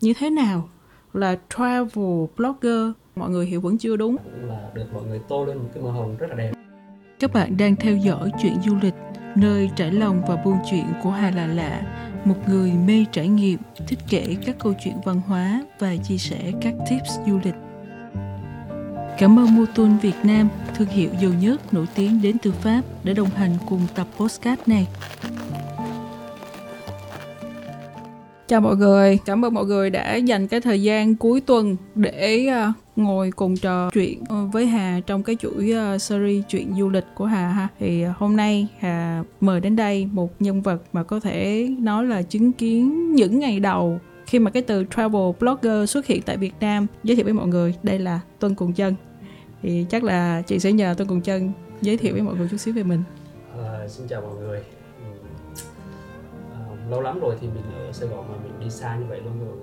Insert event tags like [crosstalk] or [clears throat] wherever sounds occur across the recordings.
như thế nào? Là travel blogger mọi người hiểu vẫn chưa đúng. Là được mọi người tô lên một cái màu hồng rất là đẹp. Các bạn đang theo dõi chuyện du lịch nơi trải lòng và buôn chuyện của Hà Là Lạ một người mê trải nghiệm thích kể các câu chuyện văn hóa và chia sẻ các tips du lịch. Cảm ơn Motun Việt Nam, thương hiệu dầu nhớt nổi tiếng đến từ Pháp đã đồng hành cùng tập postcard này. Chào mọi người, cảm ơn mọi người đã dành cái thời gian cuối tuần để uh, ngồi cùng trò chuyện ờ, với Hà trong cái chuỗi uh, series chuyện du lịch của Hà ha. Thì uh, hôm nay Hà mời đến đây một nhân vật mà có thể nói là chứng kiến những ngày đầu khi mà cái từ travel blogger xuất hiện tại Việt Nam. Giới thiệu với mọi người đây là Tuân Cùng Chân thì chắc là chị sẽ nhờ Tuân Cùng Chân giới thiệu với mọi người chút xíu về mình. À, xin chào mọi người lâu lắm rồi thì mình ở Sài Gòn mà mình đi xa như vậy luôn rồi.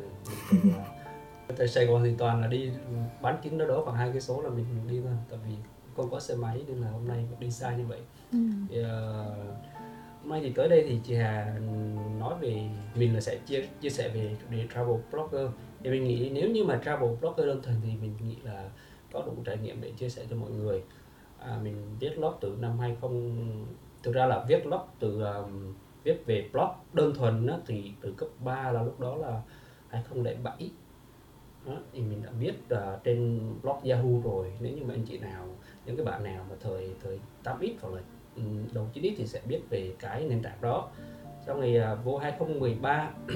Tại [laughs] Sài Gòn thì toàn là đi bán kính đó đó khoảng hai cái số là mình đi thôi tại vì không có xe máy nên là hôm nay đi xa như vậy. Ừ. thì, uh, hôm nay thì tới đây thì chị Hà nói về mình là sẽ chia chia sẻ về chủ đề travel blogger. Thì mình nghĩ nếu như mà travel blogger đơn thuần thì mình nghĩ là có đủ trải nghiệm để chia sẻ cho mọi người. À, mình viết blog từ năm 20 thực ra là viết blog từ um, viết về blog đơn thuần đó, thì từ cấp 3 là lúc đó là 2007 đó, thì mình đã viết uh, à, trên blog Yahoo rồi. Nếu như mà anh chị nào những cái bạn nào mà thời thời 8x hoặc là ừ, đầu 9x thì sẽ biết về cái nền tảng đó. Trong ngày uh, à, vô 2013 [clears throat]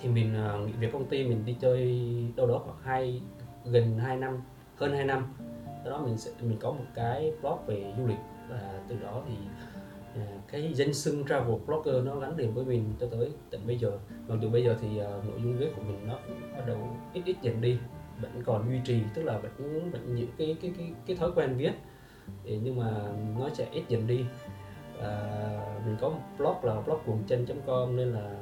thì mình uh, nghỉ việc công ty mình đi chơi đâu đó khoảng hai gần 2 năm hơn 2 năm. Đó mình sẽ mình có một cái blog về du lịch và từ đó thì cái danh xưng travel blogger nó gắn liền với mình cho tới tận bây giờ. Mặc dù bây giờ thì uh, nội dung viết của mình nó bắt đầu ít ít dần đi vẫn còn duy trì tức là vẫn vẫn những cái cái cái cái thói quen viết. Thì nhưng mà nó sẽ ít dần đi. Và mình có một blog là blog cuồng chân com nên là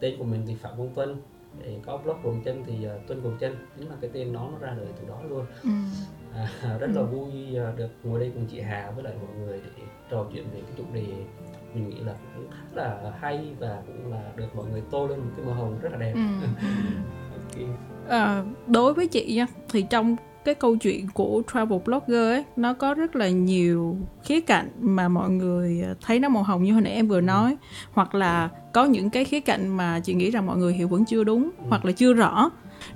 tên của mình thì phạm công tuân. Để có blog cuồng chân thì uh, tuân cuồng chân chính là cái tên nó nó ra đời từ đó luôn. Ừ. à, [laughs] rất là ừ. vui được ngồi đây cùng chị Hà với lại mọi người để trò chuyện về cái chủ đề mình nghĩ là cũng rất là hay và cũng là được mọi người tô lên một cái màu hồng rất là đẹp ừ. [laughs] okay. à, đối với chị nha thì trong cái câu chuyện của travel blogger ấy nó có rất là nhiều khía cạnh mà mọi người thấy nó màu hồng như hồi nãy em vừa ừ. nói ừ. hoặc là có những cái khía cạnh mà chị nghĩ rằng mọi người hiểu vẫn chưa đúng ừ. hoặc là chưa rõ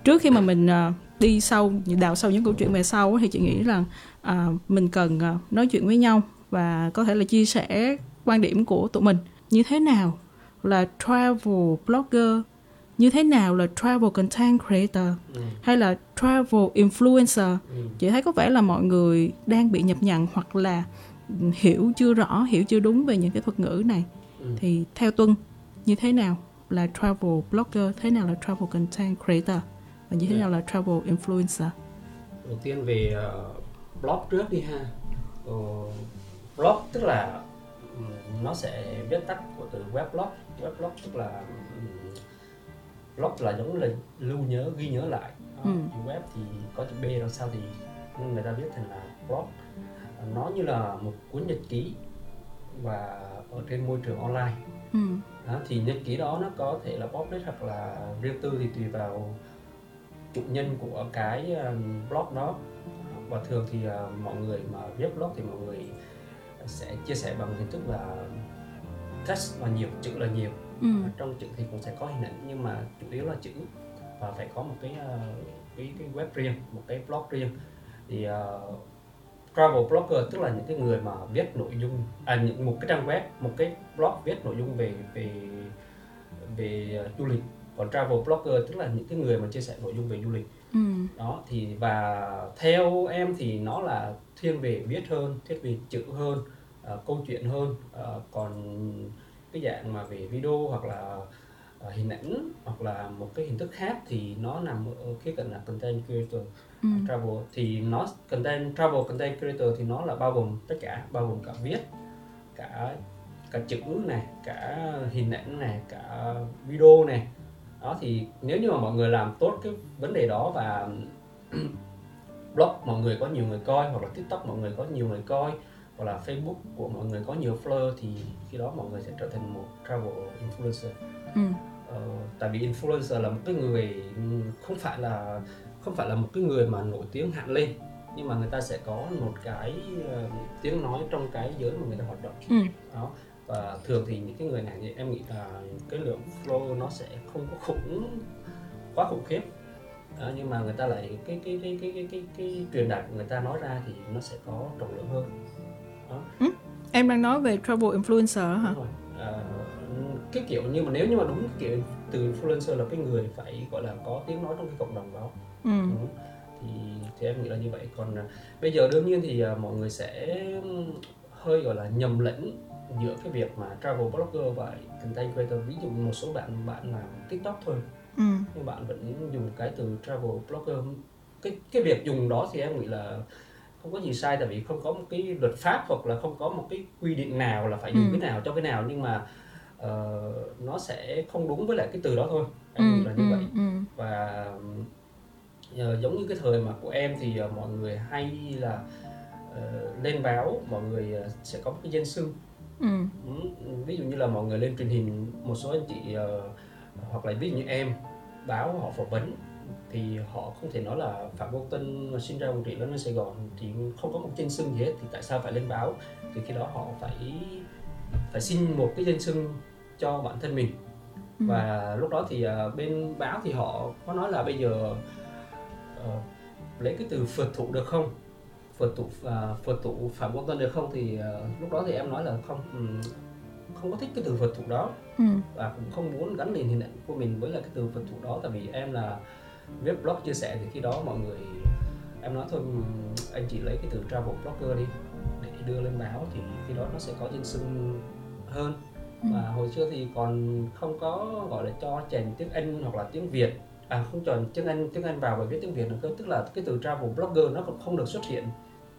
trước khi mà mình uh, đi sâu đào sâu những câu chuyện về sau thì chị nghĩ rằng uh, mình cần nói chuyện với nhau và có thể là chia sẻ quan điểm của tụi mình như thế nào là travel blogger như thế nào là travel content creator ừ. hay là travel influencer ừ. chị thấy có vẻ là mọi người đang bị nhập nhằng hoặc là hiểu chưa rõ hiểu chưa đúng về những cái thuật ngữ này ừ. thì theo tuân như thế nào là travel blogger thế nào là travel content creator và như thế yeah. Dạ. nào là travel influencer đầu tiên về uh, blog trước đi ha uh, blog tức là nó sẽ viết tắt của từ web blog web blog tức là blog là giống là lưu nhớ ghi nhớ lại. Ừ. web thì có chữ b đằng sau thì người ta viết thành là blog. Nó như là một cuốn nhật ký và ở trên môi trường online. Ừ. đó, thì nhật ký đó nó có thể là public hoặc là riêng tư thì tùy vào chủ nhân của cái blog đó. Và thường thì uh, mọi người mà viết blog thì mọi người sẽ chia sẻ bằng hình thức là text là nhiều chữ là nhiều. Ừ. trong chữ thì cũng sẽ có hình ảnh nhưng mà chủ yếu là chữ. Và phải có một cái uh, cái, cái web riêng một cái blog riêng. Thì uh, travel blogger tức là những cái người mà viết nội dung à những một cái trang web một cái blog viết nội dung về về về uh, du lịch. Còn travel blogger tức là những cái người mà chia sẻ nội dung về du lịch. Ừ. đó thì và theo em thì nó là thiên về viết hơn thiết về chữ hơn uh, câu chuyện hơn uh, còn cái dạng mà về video hoặc là uh, hình ảnh hoặc là một cái hình thức khác thì nó nằm ở cái cạnh là content creator ừ. travel thì nó content travel content creator thì nó là bao gồm tất cả bao gồm cả viết cả cả chữ này cả hình ảnh này cả video này đó thì nếu như mà mọi người làm tốt cái vấn đề đó và [clears throat] blog mọi người có nhiều người coi hoặc là tiktok mọi người có nhiều người coi hoặc là facebook của mọi người có nhiều follower thì khi đó mọi người sẽ trở thành một travel influencer ừ. uh, tại vì influencer là một cái người không phải là không phải là một cái người mà nổi tiếng hẳn lên nhưng mà người ta sẽ có một cái uh, tiếng nói trong cái giới mà người ta hoạt động ừ. đó và thường thì những cái người này thì em nghĩ là cái lượng flow nó sẽ không có khủng quá khủng khiếp à, nhưng mà người ta lại cái cái cái cái cái cái, cái truyền đạt của người ta nói ra thì nó sẽ có trọng lượng hơn đó. Ừ? em đang nói về travel influencer hả à, cái kiểu nhưng mà nếu như mà đúng kiểu từ influencer là cái người phải gọi là có tiếng nói trong cái cộng đồng đó ừ. Thì thì em nghĩ là như vậy còn uh, bây giờ đương nhiên thì uh, mọi người sẽ hơi gọi là nhầm lẫn giữa cái việc mà travel blogger và content creator ví dụ một số bạn bạn làm tiktok thôi ừ. nhưng bạn vẫn dùng cái từ travel blogger cái cái việc dùng đó thì em nghĩ là không có gì sai tại vì không có một cái luật pháp hoặc là không có một cái quy định nào là phải dùng ừ. cái nào cho cái nào nhưng mà uh, nó sẽ không đúng với lại cái từ đó thôi em ừ, là như ừ, vậy ừ. và uh, giống như cái thời mà của em thì uh, mọi người hay là uh, lên báo mọi người uh, sẽ có một cái danh xưng ừ. Ừ, ví dụ như là mọi người lên truyền hình một số anh chị uh, hoặc là ví dụ như em báo họ phỏng vấn thì họ không thể nói là phạm vô tân sinh ra quảng trị lớn lên sài gòn thì không có một danh xưng gì hết. Thì tại sao phải lên báo? Thì khi đó họ phải phải xin một cái danh xưng cho bản thân mình. Ừ. và lúc đó thì uh, bên báo thì họ có nói là bây giờ uh, lấy cái từ phượt thủ được không? Phượt thủ uh, phượt thủ phạm vô tân được không? Thì uh, lúc đó thì em nói là không um, không có thích cái từ phượt thủ đó. Ừ. và cũng không muốn gắn liền hình ảnh của mình với là cái từ phượt thủ đó. Tại vì em là viết blog chia sẻ thì khi đó mọi người em nói thôi anh chỉ lấy cái từ travel blogger đi để đưa lên báo thì khi đó nó sẽ có danh xưng hơn ừ. và hồi xưa thì còn không có gọi là cho chèn tiếng Anh hoặc là tiếng Việt à không chọn tiếng Anh tiếng Anh vào bài viết tiếng Việt nữa cơ tức là cái từ travel blogger nó cũng không được xuất hiện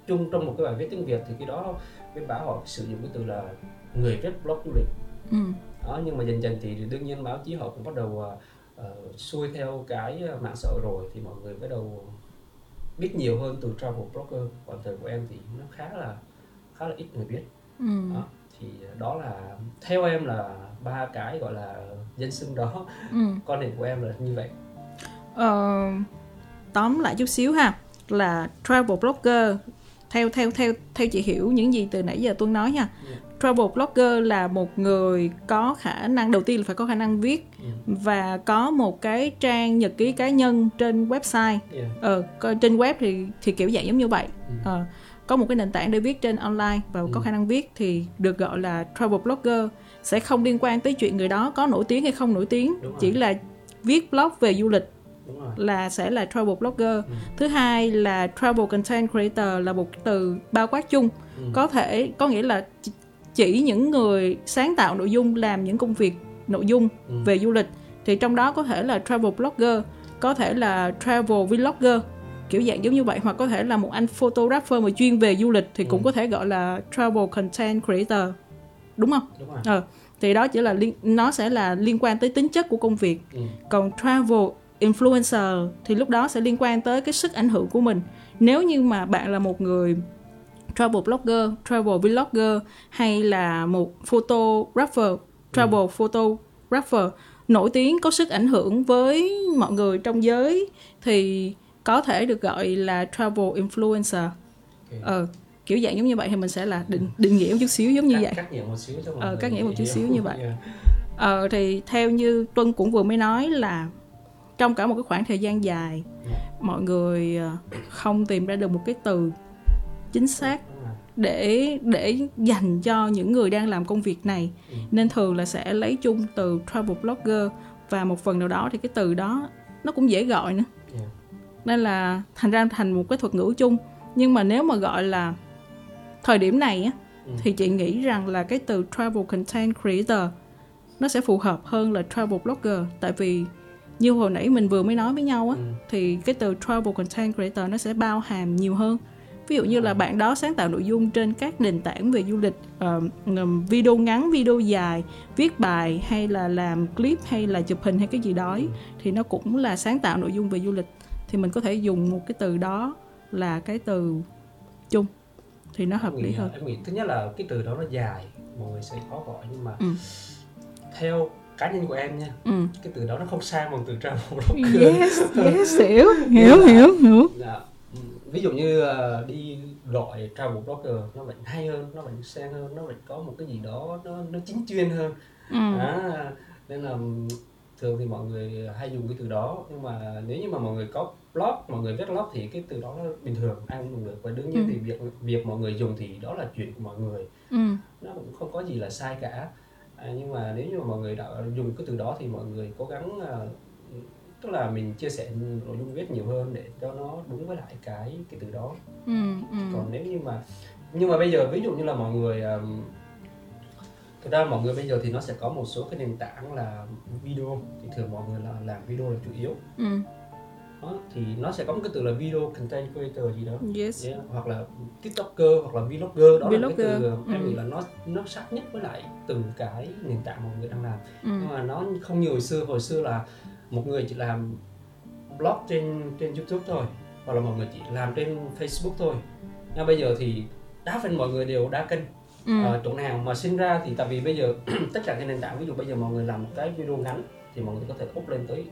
chung trong một cái bài viết tiếng Việt thì khi đó bên báo họ sử dụng cái từ là người viết blog du lịch ừ. đó nhưng mà dần dần thì đương nhiên báo chí họ cũng bắt đầu uh, xuôi theo cái mạng xã hội rồi thì mọi người bắt đầu biết nhiều hơn từ travel blogger còn thời của em thì nó khá là khá là ít người biết ừ. đó thì đó là theo em là ba cái gọi là danh xưng đó ừ. [laughs] quan điểm của em là như vậy ờ, tóm lại chút xíu ha là travel blogger theo theo theo theo chị hiểu những gì từ nãy giờ tuân nói nha yeah. Travel blogger là một người có khả năng đầu tiên là phải có khả năng viết yeah. và có một cái trang nhật ký cá nhân trên website yeah. ờ, trên web thì thì kiểu dạng giống như vậy yeah. ờ, có một cái nền tảng để viết trên online và có khả năng viết thì được gọi là travel blogger sẽ không liên quan tới chuyện người đó có nổi tiếng hay không nổi tiếng chỉ là viết blog về du lịch là sẽ là travel blogger ừ. thứ hai là travel content creator là một từ bao quát chung ừ. có thể có nghĩa là chỉ những người sáng tạo nội dung làm những công việc nội dung ừ. về du lịch thì trong đó có thể là travel blogger có thể là travel vlogger kiểu dạng giống như vậy hoặc có thể là một anh photographer mà chuyên về du lịch thì ừ. cũng có thể gọi là travel content creator đúng không? Đúng rồi. Ờ, thì đó chỉ là liên, nó sẽ là liên quan tới tính chất của công việc. Ừ. Còn travel influencer thì lúc đó sẽ liên quan tới cái sức ảnh hưởng của mình nếu như mà bạn là một người travel blogger travel vlogger hay là một photographer travel ừ. photographer nổi tiếng có sức ảnh hưởng với mọi người trong giới thì có thể được gọi là travel influencer okay. ờ kiểu dạng giống như vậy thì mình sẽ là định định nghĩa một chút xíu giống như cắt, vậy cắt nghĩa một xíu cho ờ cắt nghĩa một chút xíu như vậy yeah. [laughs] ờ thì theo như tuân cũng vừa mới nói là trong cả một cái khoảng thời gian dài mọi người ờ, không tìm ra được một cái từ chính xác để để dành cho những người đang làm công việc này. Nên thường là sẽ lấy chung từ travel blogger và một phần nào đó thì cái từ đó nó cũng dễ gọi nữa. Nên là thành ra thành một cái thuật ngữ chung. Nhưng mà nếu mà gọi là thời điểm này á ừ. thì chị nghĩ rằng là cái từ travel content creator nó sẽ phù hợp hơn là travel blogger. Tại vì như hồi nãy mình vừa mới nói với nhau á ừ. thì cái từ travel content creator nó sẽ bao hàm nhiều hơn ví dụ như là bạn đó sáng tạo nội dung trên các nền tảng về du lịch uh, video ngắn video dài viết bài hay là làm clip hay là chụp hình hay cái gì đó thì nó cũng là sáng tạo nội dung về du lịch thì mình có thể dùng một cái từ đó là cái từ chung thì nó hợp lý hơn em nghĩ thứ nhất là cái từ đó nó dài mọi người sẽ khó gọi nhưng mà ừ. theo cá nhân của em nha ừ. cái từ đó nó không sang bằng từ travel blogger yes yes hiểu [laughs] hiểu là- hiểu hiểu Dạ. Ví dụ như ờ, đi gọi travel blogger nó vẫn hay hơn nó vẫn sang hơn nó vẫn có một cái gì đó nó nó chính chuyên hơn ừ. à, nên là thường thì mọi người hay dùng cái từ đó nhưng mà nếu như mà mọi người có blog mọi người viết blog thì cái từ đó nó bình thường ai cũng dùng được và đương nhiên Ừ. thì việc việc mọi người dùng thì đó là chuyện của mọi người ừ. nó cũng không có gì là sai cả à, nhưng mà nếu như mà mọi người đã dùng cái từ đó thì mọi người cố gắng à, tức là mình chia sẻ nội dung viết nhiều hơn để cho nó đúng với lại cái cái từ đó ừ. ừ. còn nếu như mà nhưng mà bây giờ ví dụ như là mọi người um, thực ra mọi người bây giờ thì nó sẽ có một số cái nền tảng là video thì thường mọi người là làm video là chủ yếu ừ. đó, thì nó sẽ có một cái từ là video content creator gì đó yes Yeah, hoặc là tiktoker hoặc là vlogger đó là cái từ Vlogger, em ừ. nghĩ là nó nó sát nhất với lại từng cái nền tảng mọi người đang làm ừ. nhưng mà nó không như hồi xưa hồi xưa là một người chỉ làm blog trên trên youtube thôi hoặc là mọi người chỉ làm trên facebook thôi nhưng bây giờ thì đa phần mọi người đều đa kênh ừ. Ờ, chỗ nào mà sinh ra thì tại vì bây giờ [clears throat] tất cả các nền tảng ví dụ bây giờ mọi người làm một cái video ngắn thì mọi người có thể up lên tới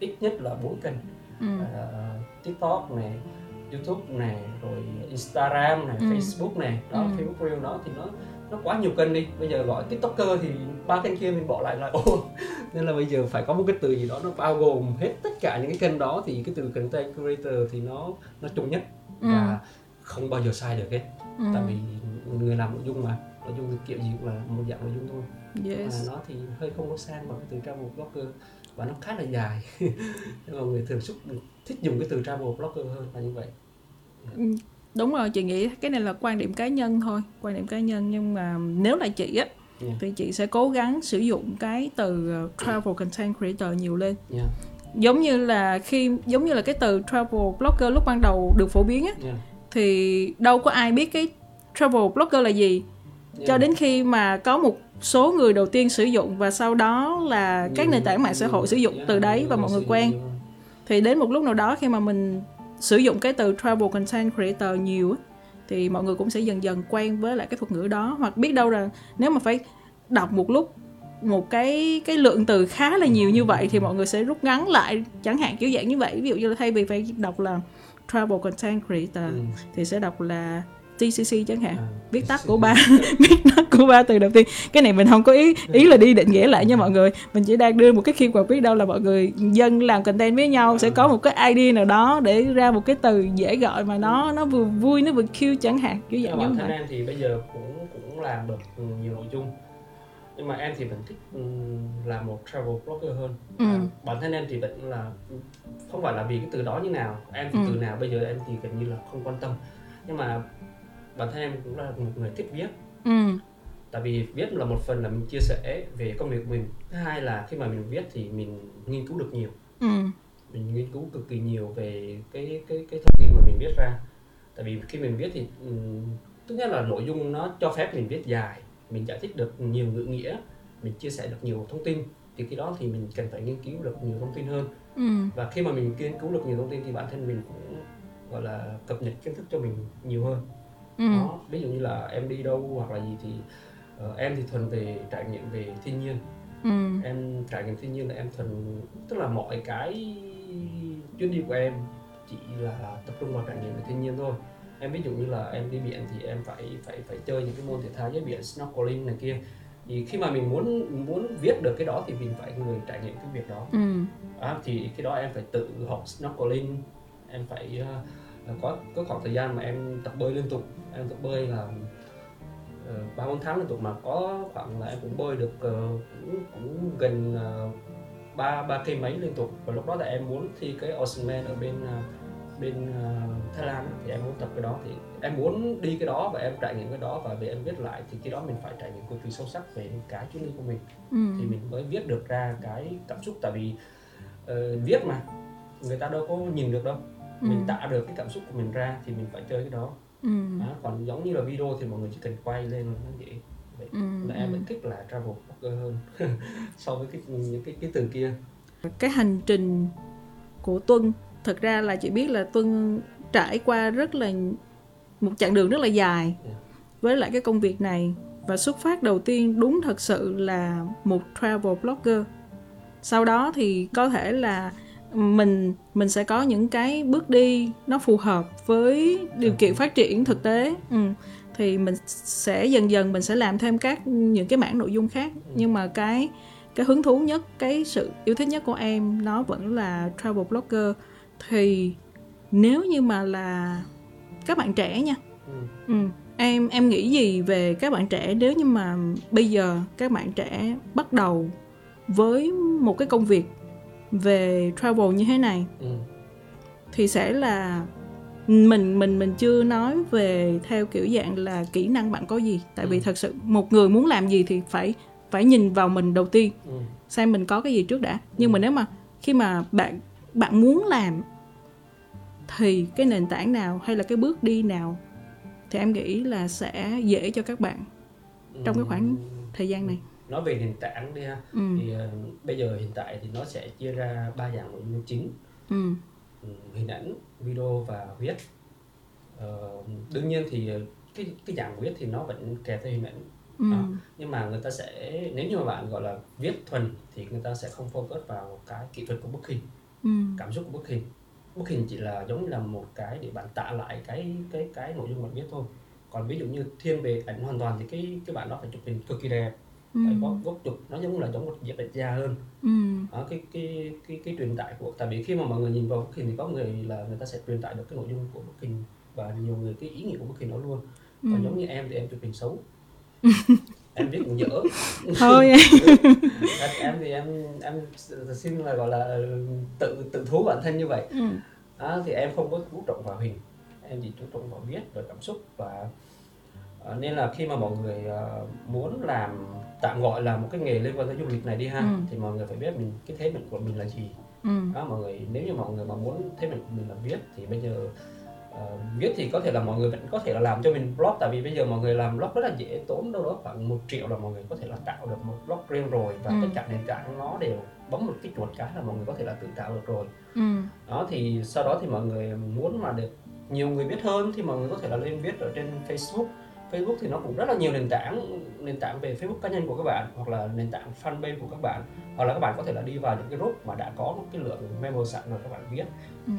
ít nhất là bốn kênh ừ. Ờ, tiktok này youtube này rồi instagram này Ừ. facebook này đó Ừ. facebook reel đó thì nó nó quá nhiều kênh đi. Bây giờ gọi tiktoker thì ba kênh kia mình bỏ lại là [laughs] ô nên là bây giờ phải có một cái từ gì đó nó bao gồm hết tất cả những cái kênh đó. Thì cái từ content creator thì nó nó chung nhất. Ừ. và không bao giờ sai được hết. Ừ. tại vì người làm nội dung mà. Nội dung kiểu gì cũng là một dạng nội dung thôi. Yes. Mà nó thì hơi không có sang bằng cái từ travel blogger. Và nó khá là dài. [laughs] Nên mọi người thường xúc thích dùng cái từ travel blogger hơn là như vậy. Ừ, đúng rồi chị nghĩ cái này là quan điểm cá nhân thôi quan điểm cá nhân. Nhưng mà nếu là chị á Yeah. thì chị sẽ cố gắng sử dụng cái từ ờ, travel content creator nhiều lên. Yeah. giống như là khi giống như là cái từ travel blogger lúc ban đầu được phổ biến á Yeah. thì đâu có ai biết cái travel blogger là gì. Yeah. cho đến khi mà có một số người đầu tiên sử dụng và sau đó là các nền tảng mạng xã hội sử dụng từ đấy và mọi người quen. Thì đến một lúc nào đó khi mà mình sử dụng cái từ travel content creator nhiều thì mọi người cũng sẽ dần dần quen với lại cái thuật ngữ đó hoặc biết đâu rằng nếu mà phải đọc một lúc một cái cái lượng từ khá là nhiều như vậy thì mọi người sẽ rút ngắn lại chẳng hạn kiểu dạng như vậy ví dụ như là thay vì phải đọc là travel content creator Ừ. thì sẽ đọc là TCC chẳng hạn. À. viết tắt của ba [laughs] viết tắt của ba từ đầu tiên. Cái này mình không có ý ý là đi định nghĩa lại nha mọi người. Mình chỉ đang đưa một cái keyword biết đâu là mọi người dân làm content với nhau sẽ có một cái ID nào đó để ra một cái từ dễ gọi mà nó nó vừa vui nó vừa cute chẳng hạn. Kiểu dạng như bản thân vậy. em thì bây giờ cũng cũng làm được ừ, nhiều nội dung. Nhưng mà em thì vẫn thích ừ, làm một travel blogger hơn. Ừ. à, bản thân em thì vẫn là không phải là vì cái từ đó như nào. Em thì Ừ. từ nào bây giờ em thì gần như là không quan tâm. Nhưng mà bản thân em cũng là một người thích viết. Ừ. Tại vì viết là một phần là mình chia sẻ về công việc của mình. Thứ hai là khi mà mình viết thì mình nghiên cứu được nhiều. Ừ. Mình nghiên cứu cực kỳ nhiều về cái cái cái thông tin mà mình viết ra. Tại vì khi mình viết thì ừm, thứ nhất là nội dung nó cho phép mình viết dài. Mình giải thích được nhiều ngữ nghĩa. Mình chia sẻ được nhiều thông tin. Thì khi đó thì mình cần phải nghiên cứu được nhiều thông tin hơn. Ừ. Và khi mà mình nghiên cứu được nhiều thông tin thì bản thân mình cũng gọi là cập nhật kiến thức cho mình nhiều hơn ừ. Đó ví dụ như là em đi đâu hoặc là gì thì ờ, em thì thuần về trải nghiệm về thiên nhiên. Ừ. Em trải nghiệm thiên nhiên là em thuần tức là mọi cái chuyến đi của em chỉ là tập trung vào trải nghiệm về thiên nhiên thôi. Em ví dụ như là em đi biển thì em phải phải phải chơi những cái môn thể thao dưới biển snorkeling này kia. Thì khi mà mình muốn muốn viết được cái đó thì mình phải người trải nghiệm cái việc đó. Ừ. À, thì cái đó em phải tự học snorkeling em phải ờ, có có khoảng thời gian mà em tập bơi liên tục. Em tập bơi là ờ, ba bốn tháng liên tục mà có khoảng là em cũng bơi được ờ, cũng, cũng gần ờ, ba ba cây mấy liên tục. Và lúc đó là em muốn thi cái Oceanman ở bên bên Thái Lan thì em muốn tập cái đó. Thì em muốn đi cái đó và em trải nghiệm cái đó. Và về em viết lại thì cái đó mình phải trải nghiệm cực kỳ sâu sắc về cái chuyến đi của mình. Ừ. Thì mình mới viết được ra cái cảm xúc. Tại vì ờ, viết mà người ta đâu có nhìn được đâu Ừ. mình tạo được cái cảm xúc của mình ra thì mình phải chơi cái đó ừ Đó, còn giống như là video thì mọi người chỉ cần quay lên là nó dễ vậy ừ là em ừ. vẫn thích là travel blogger hơn [laughs] so với cái những cái cái từ kia cái hành trình của Tuân thật ra là chị biết là Tuân trải qua rất là một chặng đường rất là dài Yeah. với lại cái công việc này và xuất phát đầu tiên đúng thật sự là một travel blogger sau đó thì có thể là mình mình sẽ có những cái bước đi nó phù hợp với điều kiện phát triển thực tế ừ. thì mình sẽ dần dần mình sẽ làm thêm các những cái mảng nội dung khác ừ. nhưng mà cái cái hứng thú nhất cái sự yêu thích nhất của em nó vẫn là travel blogger thì nếu như mà là các bạn trẻ nha ừ. Ừ, em em nghĩ gì về các bạn trẻ nếu như mà bây giờ các bạn trẻ bắt đầu với một cái công việc về travel như thế này ừ. thì sẽ là mình mình mình chưa nói về theo kiểu dạng là kỹ năng bạn có gì tại ừ. vì thật sự một người muốn làm gì thì phải phải nhìn vào mình đầu tiên ừ. xem mình có cái gì trước đã nhưng ừ. mà nếu mà khi mà bạn bạn muốn làm thì cái nền tảng nào hay là cái bước đi nào thì em nghĩ là sẽ dễ cho các bạn trong cái khoảng thời gian này nói về nền tảng đi ha ừ. thì uh, bây giờ hiện tại thì nó sẽ chia ra ba dạng nội dung chính ừ. Ừ, hình ảnh video và viết uh, đương nhiên thì cái cái dạng viết thì nó vẫn kèm theo hình ảnh ừ. đó. nhưng mà người ta sẽ nếu như mà bạn gọi là viết thuần thì người ta sẽ không focus vào cái kỹ thuật của bức hình ừ. cảm xúc của bức hình bức hình chỉ là giống như là một cái để bạn tạ lại cái cái cái nội dung bạn viết thôi còn ví dụ như thiên về ảnh hoàn toàn thì cái cái bạn đó phải chụp hình cực kỳ đẹp ừ. phải có góc chụp nó giống là giống một diện đẹp da hơn ừ. cái, cái cái cái truyền tải của tại vì khi mà mọi người nhìn vào bức hình thì có người là người ta sẽ truyền tải được cái nội dung của bức hình và nhiều người cái ý nghĩa của bức hình đó luôn ừ. còn giống như em thì em chụp hình xấu [laughs] em viết cũng dở thôi [laughs] em thì em em xin là gọi là tự tự thú bản thân như vậy ừ. đó, thì em không có chú trọng vào hình em chỉ chú trọng vào viết và cảm xúc và uh, nên là khi mà mọi người uh, muốn làm tạm gọi là một cái nghề liên quan tới du lịch này đi ha ừ. thì mọi người phải biết mình cái thế mạnh của mình là gì ừ. đó mọi người nếu như mọi người mà muốn thế mạnh của mình là viết thì bây giờ uh, viết thì có thể là mọi người vẫn có thể là làm cho mình blog tại vì bây giờ mọi người làm blog rất là dễ tốn đâu đó khoảng một triệu là mọi người có thể là tạo được một blog riêng rồi và ừ. tất cả nền tảng nó đều bấm một cái chuột cái là mọi người có thể là tự tạo được rồi ừ. đó thì sau đó thì mọi người muốn mà được nhiều người biết hơn thì mọi người có thể là lên viết ở trên Facebook Facebook thì nó cũng rất là nhiều nền tảng nền tảng về Facebook cá nhân của các bạn hoặc là nền tảng fanpage của các bạn. Hoặc là các bạn có thể là đi vào những cái group mà đã có một cái lượng member sẵn rồi các bạn viết. Ừ.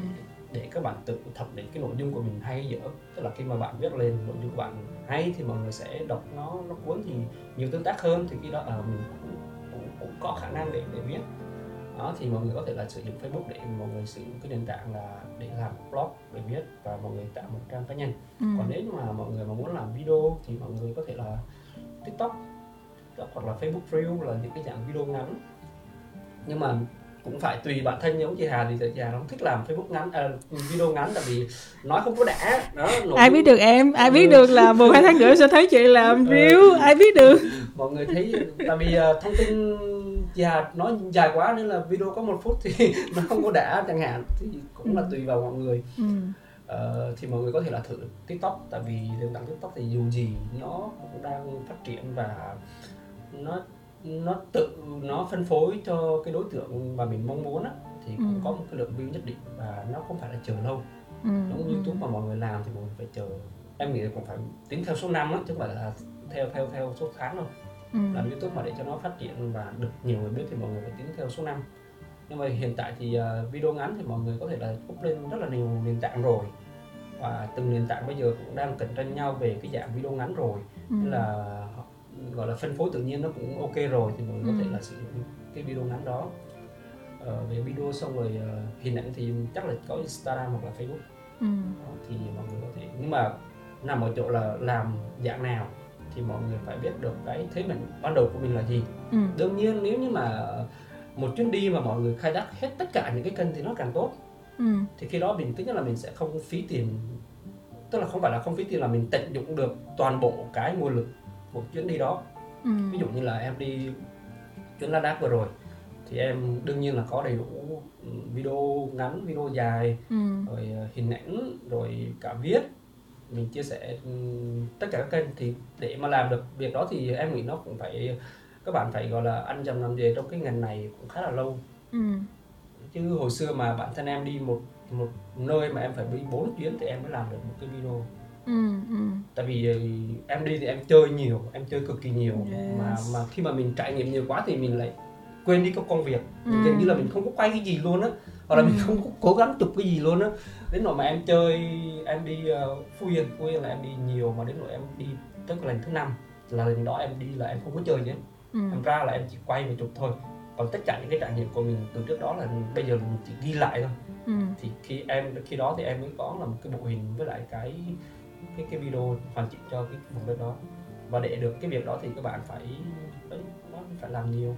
để các bạn tự thẩm định cái nội dung của mình hay dở. Tức là khi mà bạn viết lên nội dung của bạn hay thì mọi người sẽ đọc nó nó cuốn thì nhiều tương tác hơn. Thì khi đó à, mình cũng, cũng, cũng có khả năng để để viết đó thì mọi người có thể là sử dụng Facebook để mọi người sử dụng cái nền tảng là để làm blog để viết và mọi người tạo một trang cá nhân ừ. còn nếu mà mọi người mà muốn làm video thì mọi người có thể là TikTok, hoặc là Facebook Reel là những cái dạng video ngắn nhưng mà cũng phải tùy bản thân giống chị Hà thì chị Hà không thích làm Facebook ngắn à, video ngắn tại vì nói không có đã đó ai biết được em ai biết ừ. được là một hai tháng nữa sẽ thấy chị làm ừ. reel ừ. ai biết được mọi người thấy tại vì uh, thông tin già nói dài quá nên là video có một phút thì [laughs] nó không có đã chẳng hạn thì cũng là ừ. tùy vào mọi người ừ. uh, thì mọi người có thể là thử tiktok tại vì nền tảng tiktok thì dù gì nó cũng đang phát triển và nó nó tự nó phân phối cho cái đối tượng mà mình mong muốn á thì cũng ừ. có một cái lượng view nhất định và nó không phải là chờ lâu ừ. giống như youtube mà mọi người làm thì mọi người phải chờ em nghĩ là cũng phải tính theo số năm á chứ không phải là theo theo theo số tháng đâu ừ. làm youtube mà để cho nó phát triển và được nhiều người biết thì mọi người phải tính theo số năm nhưng mà hiện tại thì uh, video ngắn thì mọi người có thể là up lên rất là nhiều nền tảng rồi và từng nền tảng bây giờ cũng đang cạnh tranh nhau về cái dạng video ngắn rồi ừ. nên là gọi là phân phối tự nhiên nó cũng ok rồi thì mọi người ừ. có thể là sử dụng cái video ngắn đó uh, về video xong rồi uh, hình ảnh thì chắc là có Instagram hoặc là Facebook ừ. đó, thì mọi người có thể nhưng mà nằm ở chỗ là làm dạng nào thì mọi người phải biết được cái thế mạnh ban đầu của mình là gì ừ. đương nhiên nếu như mà một chuyến đi mà mọi người khai thác hết tất cả những cái kênh thì nó càng tốt ừ. thì khi đó mình tính là mình sẽ không phí tiền tức là không phải là không phí tiền là mình tận dụng được toàn bộ cái nguồn lực của chuyến đi đó ừ. ví dụ như là em đi chuyến Ladakh vừa rồi thì em đương nhiên là có đầy đủ ừ, video ngắn video dài ừ. rồi ờ, hình ảnh rồi cả viết mình chia sẻ ừ, tất cả các kênh thì để mà làm được việc đó thì em nghĩ nó cũng phải các bạn phải gọi là ăn dầm làm về trong cái ngành này cũng khá là lâu ừ. chứ hồi xưa mà bản thân em đi một một nơi mà em phải đi bốn chuyến thì em mới làm được một cái video ừ, ừ. tại vì ờ, em đi thì em chơi nhiều em chơi cực kỳ nhiều Yes. mà mà khi mà mình trải nghiệm nhiều quá thì mình lại quên đi cái công việc Ừ. gần như là mình không có quay cái gì luôn á hoặc là mình Ừ. không có cố gắng chụp cái gì luôn á đến nỗi mà em chơi em đi uh, Phú Yên. Phú Yên là em đi nhiều mà đến nỗi em đi tới cái lần thứ năm là lần đó em đi là em không có chơi nữa. Ừ. em ra là em chỉ quay và chụp thôi. Còn tất cả những cái trải nghiệm của mình từ trước đó là bây giờ mình chỉ ghi lại thôi. Ừ. thì khi em khi đó thì em mới có là một cái bộ hình với lại cái cái cái video hoàn chỉnh cho cái vùng đất đó. Và để được cái việc đó thì các bạn phải nó phải làm nhiều.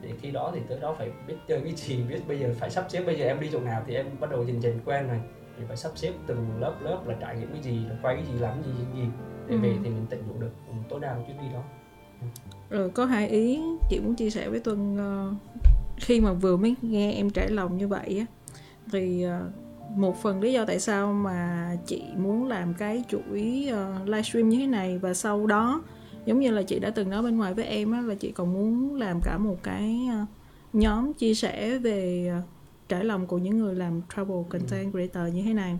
Để khi đó thì tới đó phải biết chơi cái gì biết bây giờ phải sắp xếp bây giờ em đi chỗ nào thì em bắt đầu dần dần quen rồi thì phải sắp xếp từng lớp lớp là trải nghiệm cái gì là quay cái gì làm cái gì cái gì. Để về Ừ. thì mình tận dụng được tối đa chuyến đi đó. Rồi có hai ý chị muốn chia sẻ với tuân ờ, khi mà vừa mới nghe em trải lòng như vậy á thì ờ, một phần lý do tại sao mà chị muốn làm cái chuỗi ờ, livestream như thế này và sau đó giống như là chị đã từng nói bên ngoài với em á là chị còn muốn làm cả một cái nhóm chia sẻ về trải lòng của những người làm travel content creator như thế này.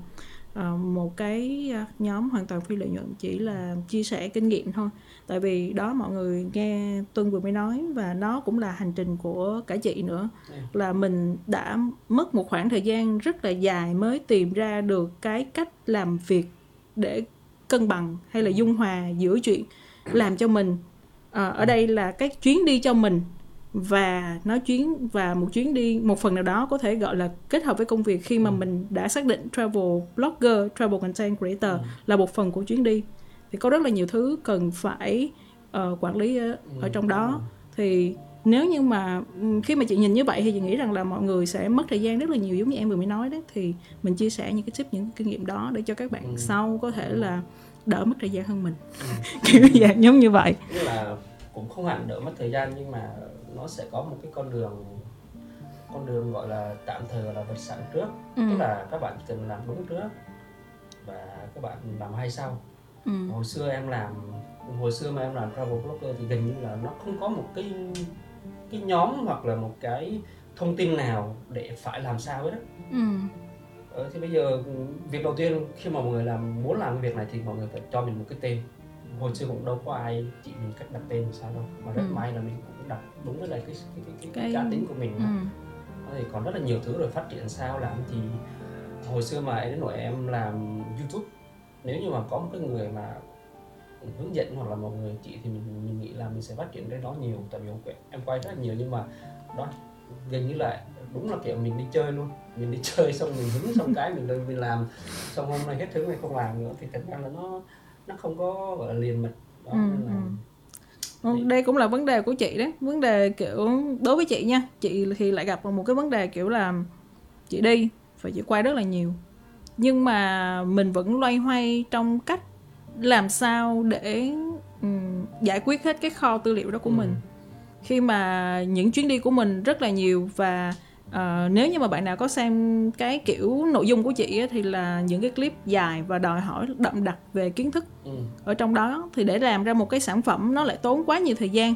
Ờ, một cái ờ, nhóm hoàn toàn phi lợi nhuận chỉ là chia sẻ kinh nghiệm thôi. Tại vì đó mọi người nghe tuân vừa mới nói và nó cũng là hành trình của cả chị nữa. Ừ. là mình đã mất một khoảng thời gian rất là dài mới tìm ra được cái cách làm việc để cân bằng hay là dung hòa giữa chuyện làm cho mình. Ờ, ở đây là cái chuyến đi cho mình và nói chuyến và một chuyến đi một phần nào đó có thể gọi là kết hợp với công việc khi mà Ừ. mình đã xác định travel blogger travel content creator Ừ. là một phần của chuyến đi thì có rất là nhiều thứ cần phải ờ, quản lý ở, ở trong đó thì nếu như mà ừm, khi mà chị nhìn như vậy thì chị nghĩ rằng là mọi người sẽ mất thời gian rất là nhiều giống như em vừa mới nói đấy thì mình chia sẻ những cái tip những kinh nghiệm đó để cho các bạn Ừ. sau có thể là đỡ mất thời gian hơn mình Ừ. [laughs] kiểu dạng giống như vậy Tức là cũng không hẳn đỡ mất thời gian nhưng mà nó sẽ có một cái con đường con đường gọi là tạm thời gọi là vật sẵn trước ừ. tức là các bạn cần làm đúng trước và các bạn làm hay sau Ừ. hồi xưa em làm hồi xưa mà em làm travel blogger thì gần như là nó không có một cái cái nhóm hoặc là một cái thông tin nào để phải làm sao hết á Ừ. ờ, thì bây giờ việc đầu tiên khi mà mọi người làm muốn làm cái việc này thì mọi người phải cho mình một cái tên hồi xưa cũng đâu có ai chỉ mình cách đặt tên làm sao đâu mà rất Ừ. may là mình đặt đúng với lại cái cái cái, cái, Cái- cá tính của mình Ừ. Thì còn rất là nhiều thứ rồi phát triển sao làm thì hồi xưa mà đến nỗi em làm YouTube nếu như mà có một cái người mà hướng dẫn hoặc là một người chỉ thì mình mình nghĩ là mình sẽ phát triển cái đó nhiều tại vì em quay- rất là nhiều nhưng mà đó gần như là đúng là kiểu mình đi chơi luôn mình đi [laughs] chơi xong mình hứng xong cái mình lên mình làm xong hôm nay hết hứng này không làm nữa thì thật ra là nó nó không có gọi là liền mạch đó Ừ, nên là ừ. Ừ, đây cũng là vấn đề của chị đấy. Vấn đề kiểu đối với chị nha chị thì lại gặp một cái vấn đề kiểu là chị đi và chị quay rất là nhiều. Nhưng mà mình vẫn loay hoay trong cách làm sao để ừm, giải quyết hết cái kho tư liệu đó của Ừ. mình. Khi mà những chuyến đi của mình rất là nhiều và ờ, nếu như mà bạn nào có xem cái kiểu nội dung của chị á, thì là những cái clip dài và đòi hỏi đậm đặc về kiến thức ừ. ở trong đó thì để làm ra một cái sản phẩm nó lại tốn quá nhiều thời gian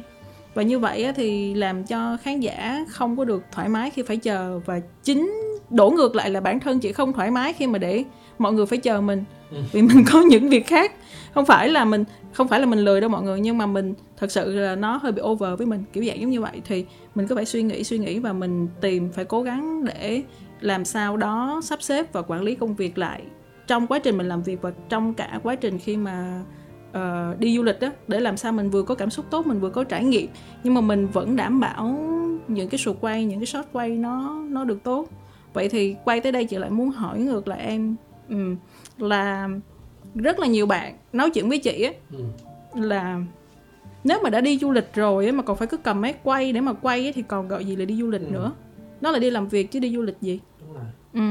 và như vậy á, thì làm cho khán giả không có được thoải mái khi phải chờ và chính đổ ngược lại là bản thân chị không thoải mái khi mà để mọi người phải chờ mình. [laughs] vì mình có những việc khác. Không phải là mình không phải là mình lười đâu mọi người nhưng mà mình thật sự là nó hơi bị over với mình kiểu dạng giống như vậy. Thì mình cứ phải suy nghĩ suy nghĩ và mình tìm phải cố gắng để làm sao đó sắp xếp và quản lý công việc lại trong quá trình mình làm việc và trong cả quá trình khi mà uh, đi du lịch đó để làm sao mình vừa có cảm xúc tốt mình vừa có trải nghiệm. Nhưng mà mình vẫn đảm bảo những cái sụt quay những cái shot quay nó nó được tốt. Vậy thì quay tới đây chị lại muốn hỏi ngược lại em ừm, là rất là nhiều bạn nói chuyện với chị á Ừ. là nếu mà đã đi du lịch rồi mà còn phải cứ cầm máy quay để mà quay thì còn gọi gì là đi du lịch Ừ. nữa nó là đi làm việc chứ đi du lịch gì đúng rồi Ừ.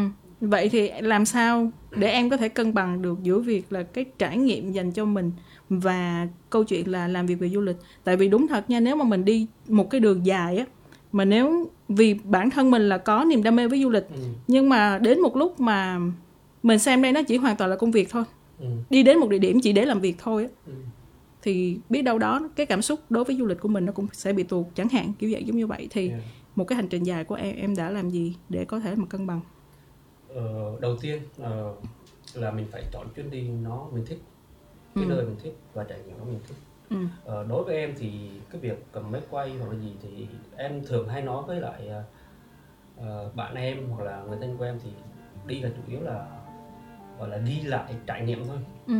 Vậy thì làm sao để em có thể cân bằng được giữa việc là cái trải nghiệm dành cho mình và câu chuyện là làm việc về du lịch. Tại vì đúng thật nha, nếu mà mình đi một cái đường dài á mà nếu vì bản thân mình là có niềm đam mê với du lịch ừ. nhưng mà đến một lúc mà mình xem đây nó chỉ hoàn toàn là công việc thôi. Ừ. Đi đến một địa điểm chỉ để làm việc thôi á Ừ. thì biết đâu đó cái cảm xúc đối với du lịch của mình nó cũng sẽ bị tuột chẳng hạn kiểu vậy giống như vậy thì Yeah. một cái hành trình dài của em em đã làm gì để có thể mà cân bằng Ờ, đầu tiên ờ, là mình phải chọn chuyến đi nó mình thích cái ừ. nơi mình thích và trải nghiệm nó mình thích ừ. ờ, đối với em thì cái việc cầm máy quay hoặc là gì thì em thường hay nói với lại uh, bạn em hoặc là người thân của em thì đi là chủ yếu là gọi là đi lại trải nghiệm thôi ừ.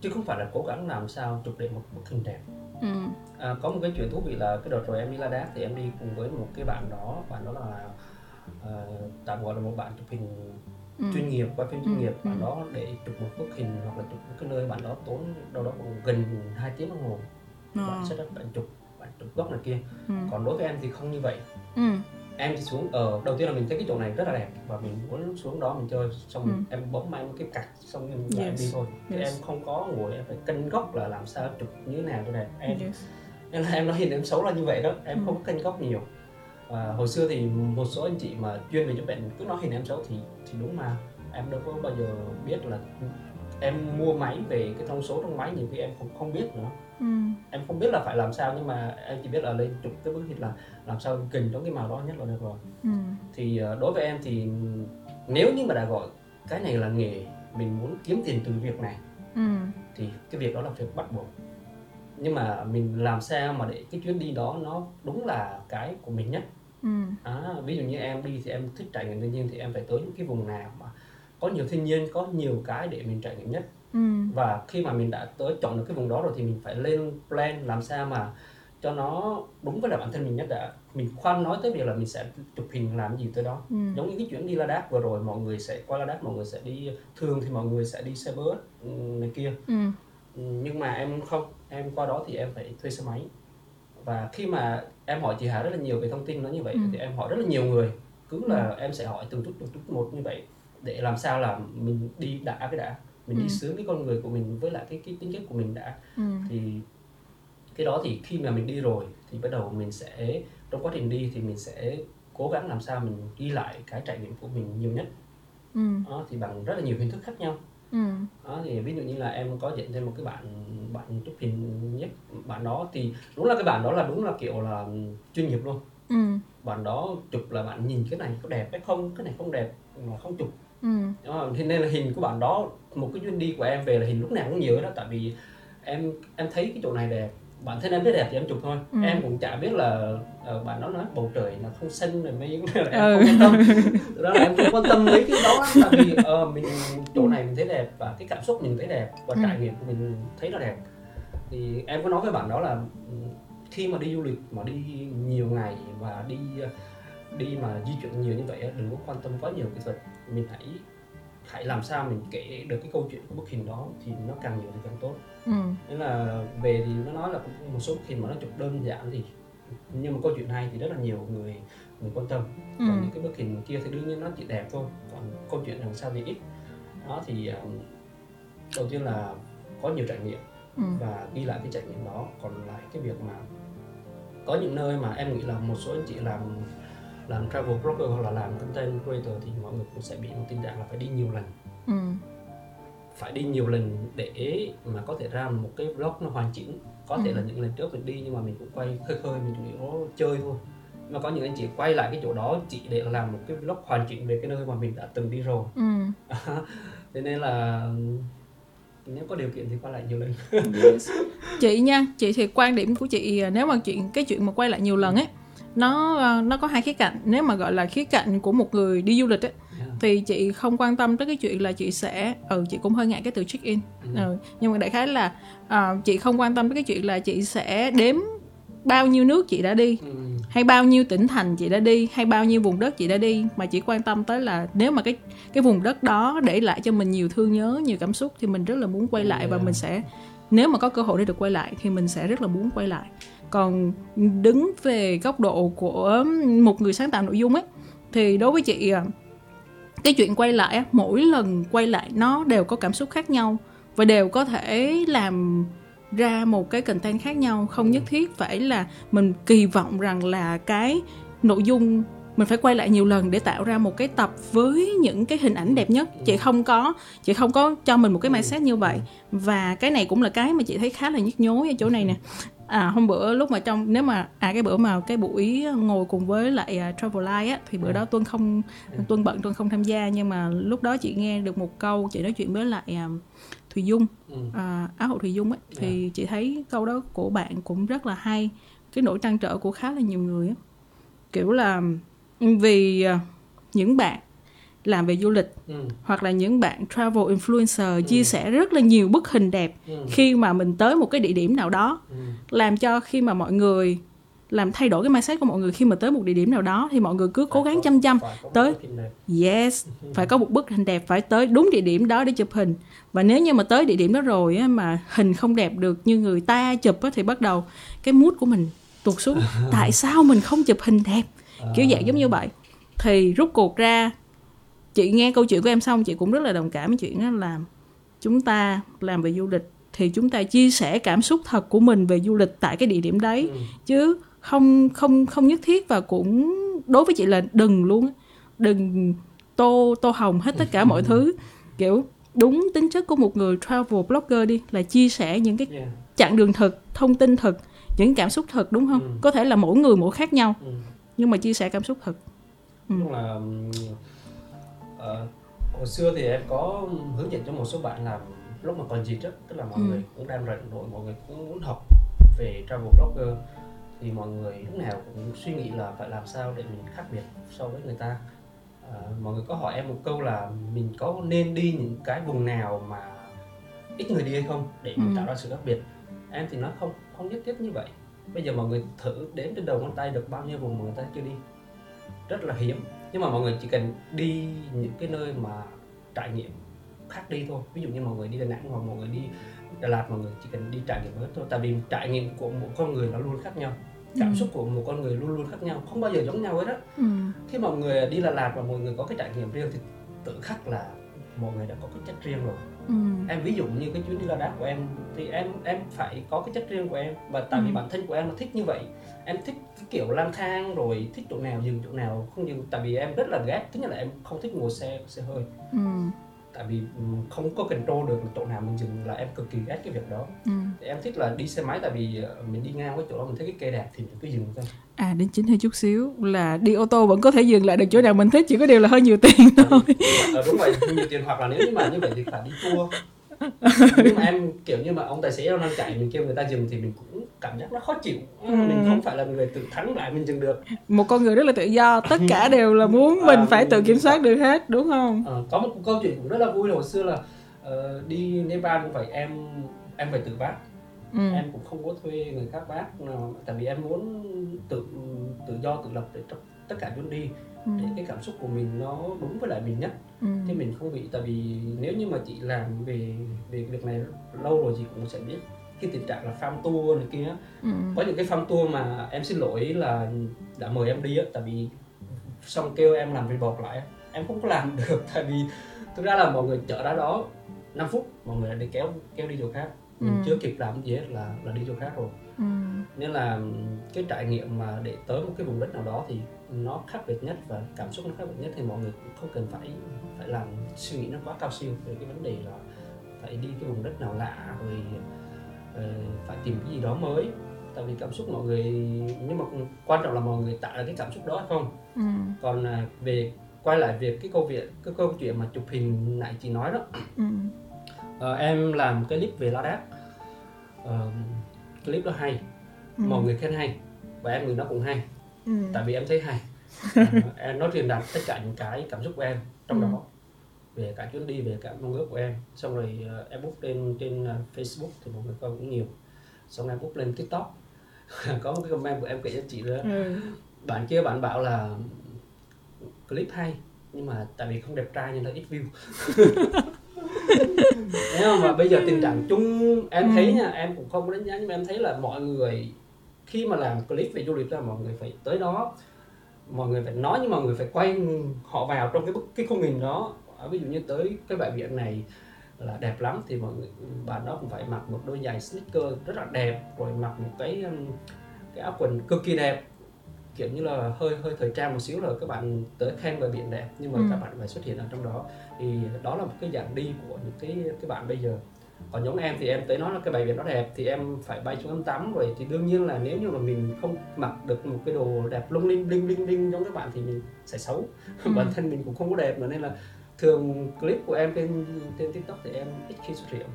chứ không phải là cố gắng làm sao chụp được một bức hình đẹp ừ. à, có một cái chuyện thú vị là cái đợt rồi em đi Ladakh thì em đi cùng với một cái bạn đó bạn đó là uh, tạm gọi là một bạn chụp hình ừ. chuyên nghiệp quay phim chuyên ừ. nghiệp bạn ừ. đó để chụp một bức hình hoặc là chụp một cái nơi bạn đó tốn đâu đó gần hai tiếng đồng hồ à. bạn sẽ bạn chụp bạn chụp góc này kia ừ. còn đối với em thì không như vậy ừ em thì xuống ở ờ, đầu tiên là mình thấy cái chỗ này rất là đẹp và mình muốn xuống đó mình chơi xong ừ. em bấm mang cái cạch xong em, yes. em đi thôi yes. em không có ngồi em phải cân góc là làm sao chụp như thế nào cho đẹp em yes. nên là em nói hình em xấu là như vậy đó em ừ. không có cân góc nhiều và hồi xưa thì một số anh chị mà chuyên về chụp bệnh cứ nói hình em xấu thì thì đúng mà em đâu có bao giờ biết là em mua máy về cái thông số trong máy nhiều khi em cũng không biết nữa ừ. em không biết là phải làm sao nhưng mà em chỉ biết là lên chụp cái bức hình là làm sao kình trong cái màu đó nhất là được rồi ừ. thì ờ, đối với em thì nếu như mà đã gọi cái này là nghề mình muốn kiếm tiền từ việc này ừ. thì cái việc đó là việc bắt buộc nhưng mà mình làm sao mà để cái chuyến đi đó nó đúng là cái của mình nhất ừ. à, ví dụ như em đi thì em thích trải nghiệm thiên nhiên thì em phải tới những cái vùng nào có nhiều thiên nhiên có nhiều cái để mình trải nghiệm nhất ừ. và khi mà mình đã tới chọn được cái vùng đó rồi thì mình phải lên plan làm sao mà cho nó đúng với là bản thân mình nhất đã mình khoan nói tới việc là mình sẽ chụp hình làm gì tới đó ừ. giống như cái chuyến đi Ladakh vừa rồi mọi người sẽ qua Ladakh mọi người sẽ đi thường thì mọi người sẽ đi xe bus ừ, này kia ừ. ừ. nhưng mà em không em qua đó thì em phải thuê xe máy và khi mà em hỏi chị Hà rất là nhiều về thông tin nó như vậy ừ. thì em hỏi rất là nhiều người cứ là ừ. em sẽ hỏi từng chút từng chút một như vậy để làm sao là mình đi đã cái đã mình ừ. đi sướng cái con người của mình với lại cái cái tính chất của mình đã ừ. thì cái đó thì khi mà mình đi rồi thì bắt đầu mình sẽ trong quá trình đi thì mình sẽ cố gắng làm sao mình ghi lại cái trải nghiệm của mình nhiều nhất ừ. đó, thì bằng rất là nhiều hình thức khác nhau ừ. đó, thì ví dụ như là em có dẫn thêm một cái bạn bạn chụp hình nhất bạn đó thì đúng là cái bạn đó là đúng là kiểu là chuyên nghiệp luôn ừ. bạn đó chụp là bạn nhìn cái này có đẹp hay không cái này không đẹp mà không chụp ừ. đó, nên là hình của bạn đó một cái chuyến đi của em về là hình lúc nào cũng nhiều đó tại vì em em thấy cái chỗ này đẹp bản thân em thấy đẹp thì em chụp thôi ừ. em cũng chả biết là uh, bạn đó nói bầu trời là không xanh rồi mấy em ừ. không quan tâm đó là em không quan tâm mấy cái đó tại vì uh, [laughs] mình chỗ này mình thấy đẹp và cái cảm xúc mình thấy đẹp và ừ. trải nghiệm của mình thấy nó đẹp thì em có nói với bạn đó là ừ, khi mà đi du lịch mà đi nhiều ngày và đi đi mà di chuyển nhiều như vậy đừng có quan tâm quá nhiều kỹ thuật mình hãy hãy làm sao mình kể được cái câu chuyện của bức hình đó thì nó càng nhiều thì càng tốt ừ. nên là về thì nó nói là một số bức hình mà nó chụp đơn giản thì nhưng mà câu chuyện hay thì rất là nhiều người người quan tâm ừ. còn những cái bức hình kia thì đương nhiên nó chỉ đẹp thôi còn câu chuyện đằng sau thì ít đó thì um, đầu tiên là có nhiều trải nghiệm ừ. và ghi lại cái trải nghiệm đó còn lại cái việc mà có những nơi mà em nghĩ là một số anh chị làm làm travel blogger hoặc là làm content creator thì mọi người cũng sẽ bị một tình trạng là phải đi nhiều lần ừ. phải đi nhiều lần để mà có thể ra một cái vlog nó hoàn chỉnh có ừ. thể là những lần trước mình đi nhưng mà mình cũng quay khơi khơi mình chủ yếu chơi thôi mà có những anh chị quay lại cái chỗ đó chỉ để làm một cái vlog hoàn chỉnh về cái nơi mà mình đã từng đi rồi ừ. [laughs] thế nên là nếu có điều kiện thì quay lại nhiều lần yes. chị nha chị thì quan điểm của chị nếu mà chuyện cái chuyện mà quay lại nhiều lần ấy nó ờ, nó có hai khía cạnh nếu mà gọi là khía cạnh của một người đi du lịch ấy yeah. thì chị không quan tâm tới cái chuyện là chị sẽ ừ chị cũng hơi ngại cái từ check in mm. ừ, nhưng mà đại khái là uh, chị không quan tâm tới cái chuyện là chị sẽ đếm bao nhiêu nước chị đã đi mm. hay bao nhiêu tỉnh thành chị đã đi hay bao nhiêu vùng đất chị đã đi mà chỉ quan tâm tới là nếu mà cái cái vùng đất đó để lại cho mình nhiều thương nhớ nhiều cảm xúc thì mình rất là muốn quay lại yeah. và mình sẽ nếu mà có cơ hội để được quay lại thì mình sẽ rất là muốn quay lại còn đứng về góc độ của một người sáng tạo nội dung ấy, thì đối với chị à, cái chuyện quay lại mỗi lần quay lại nó đều có cảm xúc khác nhau và đều có thể làm ra một cái content khác nhau. Không nhất thiết phải là mình kỳ vọng rằng là cái nội dung mình phải quay lại nhiều lần để tạo ra một cái tập với những cái hình ảnh đẹp nhất. Chị không có, chị không có cho mình một cái mindset như vậy. Và cái này cũng là cái mà chị thấy khá là nhức nhối ở chỗ này nè à hôm bữa lúc mà trong nếu mà à cái bữa mà cái buổi ngồi cùng với lại uh, travel life á thì bữa đó tuân không tuân bận tuân không tham gia nhưng mà lúc đó chị nghe được một câu chị nói chuyện với lại uh, Thùy Dung ừ. à, Á hậu Thùy Dung ấy thì dạ. chị thấy câu đó của bạn cũng rất là hay cái nỗi trăn trở của khá là nhiều người ấy. kiểu là vì những bạn làm về du lịch ừ. hoặc là những bạn travel influencer ừ. chia sẻ rất là nhiều bức hình đẹp ừ. khi mà mình tới một cái địa điểm nào đó ừ. làm cho khi mà mọi người làm thay đổi cái mindset của mọi người khi mà tới một địa điểm nào đó thì mọi người cứ cố gắng chăm chăm tới yes phải có một bức hình đẹp phải tới đúng địa điểm đó để chụp hình và nếu như mà tới địa điểm đó rồi á, mà hình không đẹp được như người ta chụp á, thì bắt đầu cái mood của mình tụt xuống [laughs] tại sao mình không chụp hình đẹp kiểu dạng giống như vậy thì rút cuộc ra chị nghe câu chuyện của em xong chị cũng rất là đồng cảm với chuyện đó là chúng ta làm về du lịch thì chúng ta chia sẻ cảm xúc thật của mình về du lịch tại cái địa điểm đấy ừ. chứ không không không nhất thiết và cũng đối với chị là đừng luôn đừng tô tô hồng hết tất cả mọi thứ kiểu đúng tính chất của một người travel blogger đi là chia sẻ những cái yeah. chặng đường thực thông tin thực những cảm xúc thật đúng không ừ. có thể là mỗi người mỗi khác nhau ừ. nhưng mà chia sẻ cảm xúc thật ừ. là uh, hồi xưa thì em có hướng dẫn cho một số bạn làm lúc mà còn dịch đó tức là mọi ừ. người cũng đang rảnh rồi mọi người cũng muốn học về travel blogger thì mọi người lúc nào cũng suy nghĩ là phải làm sao để mình khác biệt so với người ta. À, mọi người có hỏi em một câu là mình có nên đi những cái vùng nào mà ít người đi hay không để mình ừ. tạo ra sự khác biệt? Em thì nói không không nhất thiết như vậy. Bây giờ mọi người thử đếm trên đầu ngón tay được bao nhiêu vùng mà người ta chưa đi. Rất là hiếm nhưng mà mọi người chỉ cần đi những cái nơi mà trải nghiệm khác đi thôi ví dụ như mọi người đi đà nẵng hoặc mọi người đi đà lạt mọi người chỉ cần đi trải nghiệm hết thôi tại vì trải nghiệm của một con người nó luôn khác nhau cảm ừ. xúc của một con người luôn luôn khác nhau không bao giờ giống nhau hết á ừ. khi mọi người đi đà lạt và mọi người có cái trải nghiệm riêng thì tự khắc là mọi người đã có cái chất riêng rồi ừ. em ví dụ như cái chuyến đi La Đát của em thì em em phải có cái chất riêng của em và tại vì ừ. bản thân của em nó thích như vậy em thích cái kiểu lang thang rồi thích chỗ nào dừng chỗ nào không dừng tại vì em rất là ghét thứ nhất là em không thích ngồi xe xe hơi. Ừ. Tại vì ừ, không có control được chỗ nào mình dừng là em cực kỳ ghét cái việc đó. Ừ. thì em thích là đi xe máy tại vì ờ, mình đi ngang cái chỗ đó mình thấy cái cây đẹp thì mình cứ dừng thôi. À đến chính hơi chút xíu là đi ô tô vẫn có thể dừng lại được chỗ nào mình thích chỉ có điều là hơi nhiều tiền thôi. ừ, đúng rồi nhiều tiền hoặc là nếu như mà như vậy thì phải đi tour nhưng mà [laughs] em kiểu như mà ông tài xế đang chạy mình kêu người ta dừng thì mình cũng cảm giác nó khó chịu ừ. mình không phải là người tự thắng lại mình dừng được một con người rất là tự do tất cả đều là muốn [laughs] mình à, phải tự kiểm soát được hết đúng không à, có một câu chuyện cũng rất là vui hồi xưa là uh, đi Nepal cũng phải em em phải tự bát ừ. em cũng không có thuê người khác nào tại vì em muốn tự tự do tự lập để trong tất cả chuyến đi ừ. để cái cảm xúc của mình nó đúng với lại mình nhất ừ. chứ mình không bị tại vì nếu như mà chị làm về về việc này lâu rồi chị cũng sẽ biết cái tình trạng là farm tour này kia ừ. có những cái farm tour mà em xin lỗi là đã mời em đi á tại vì xong kêu em làm report lại em không có làm [laughs] được tại vì thực ra là mọi người chở ra đó 5 phút mọi người đã đi kéo kéo đi chỗ khác mình ừ. chưa kịp làm gì hết là là đi chỗ khác rồi ừ. nên là cái trải nghiệm mà để tới một cái vùng đất nào đó thì nó khác biệt nhất và cảm xúc nó khác biệt nhất thì mọi người cũng không cần phải phải làm suy nghĩ nó quá cao siêu về cái vấn đề là phải đi cái vùng đất nào lạ rồi uh, phải tìm cái gì đó mới tại vì cảm xúc mọi người nhưng mà quan trọng là mọi người tạo ra cái cảm xúc đó hay không ừ. còn uh, về quay lại việc cái câu chuyện cái câu chuyện mà chụp hình nãy chị nói đó ừ. uh, em làm cái clip về La Đát uh, clip đó hay ừ. mọi người khen hay và em người nó cũng hay ừ. tại vì em thấy hay [laughs] em nó truyền đạt tất cả những cái cảm xúc của em trong ừ. đó về cả chuyến đi về cả mong ước của em xong rồi uh, em book lên trên uh, Facebook thì mọi người coi cũng nhiều xong em book lên TikTok [laughs] có một cái comment của em kể cho chị nữa ừ. bạn kia bạn bảo là clip hay nhưng mà tại vì không đẹp trai nên là ít view Thấy không? Và bây giờ tình trạng chung em thấy ừ. nha, em cũng không đánh giá nhưng mà em thấy là mọi người khi mà làm clip về du lịch là mọi người phải tới đó mọi người phải nói nhưng mọi người phải quay họ vào trong cái bức cái khung hình đó. Ví dụ như tới cái bãi biển này là đẹp lắm thì mọi người bạn đó cũng phải mặc một đôi giày sneaker rất là đẹp rồi mặc một cái cái áo quần cực kỳ đẹp. Kiểu như là hơi hơi thời trang một xíu là các bạn tới khen bãi biển đẹp nhưng mà ừ. các bạn phải xuất hiện ở trong đó. Thì đó là một cái dạng đi của những cái cái bạn bây giờ còn giống em thì em tới nói là cái bãi biển nó đẹp thì em phải bay xuống em tắm rồi thì đương nhiên là nếu như mà mình không mặc được một cái đồ đẹp lung linh linh linh linh giống các bạn thì mình sẽ xấu ừ. [laughs] bản thân mình cũng không có đẹp nữa nên là thường clip của em trên trên tiktok thì em ít khi xuất hiện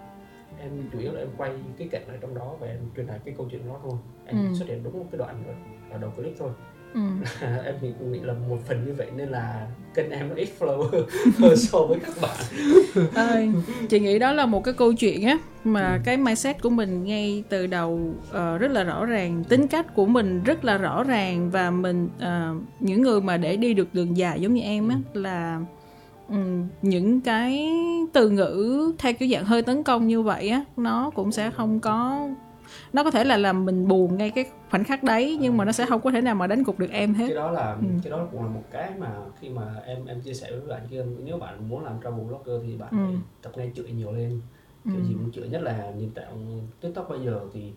em chủ yếu là em quay cái cảnh ở trong đó và em truyền tải cái câu chuyện đó thôi em ừ. xuất hiện đúng một cái đoạn ở đầu clip thôi ừ. [laughs] em nghĩ, nghĩ là một phần như vậy nên là kênh em nó ít follower [laughs] hơn so với các bạn à, [laughs] chị nghĩ đó là một cái câu chuyện á mà ừ. cái mindset của mình ngay từ đầu uh, rất là rõ ràng tính cách của mình rất là rõ ràng và mình uh, những người mà để đi được đường dài giống như em á ừ. là um, những cái từ ngữ theo kiểu dạng hơi tấn công như vậy á nó cũng sẽ không có nó có thể là làm mình buồn ngay cái khoảnh khắc đấy nhưng mà nó sẽ không có thể nào mà đánh gục được em hết cái đó là ừ. cái đó cũng là một cái mà khi mà em em chia sẻ với bạn kia nếu bạn muốn làm travel blogger thì bạn ừ. phải tập nghe chửi nhiều lên chửi ừ. gì cũng chửi nhất là nền tảng tiktok bây giờ thì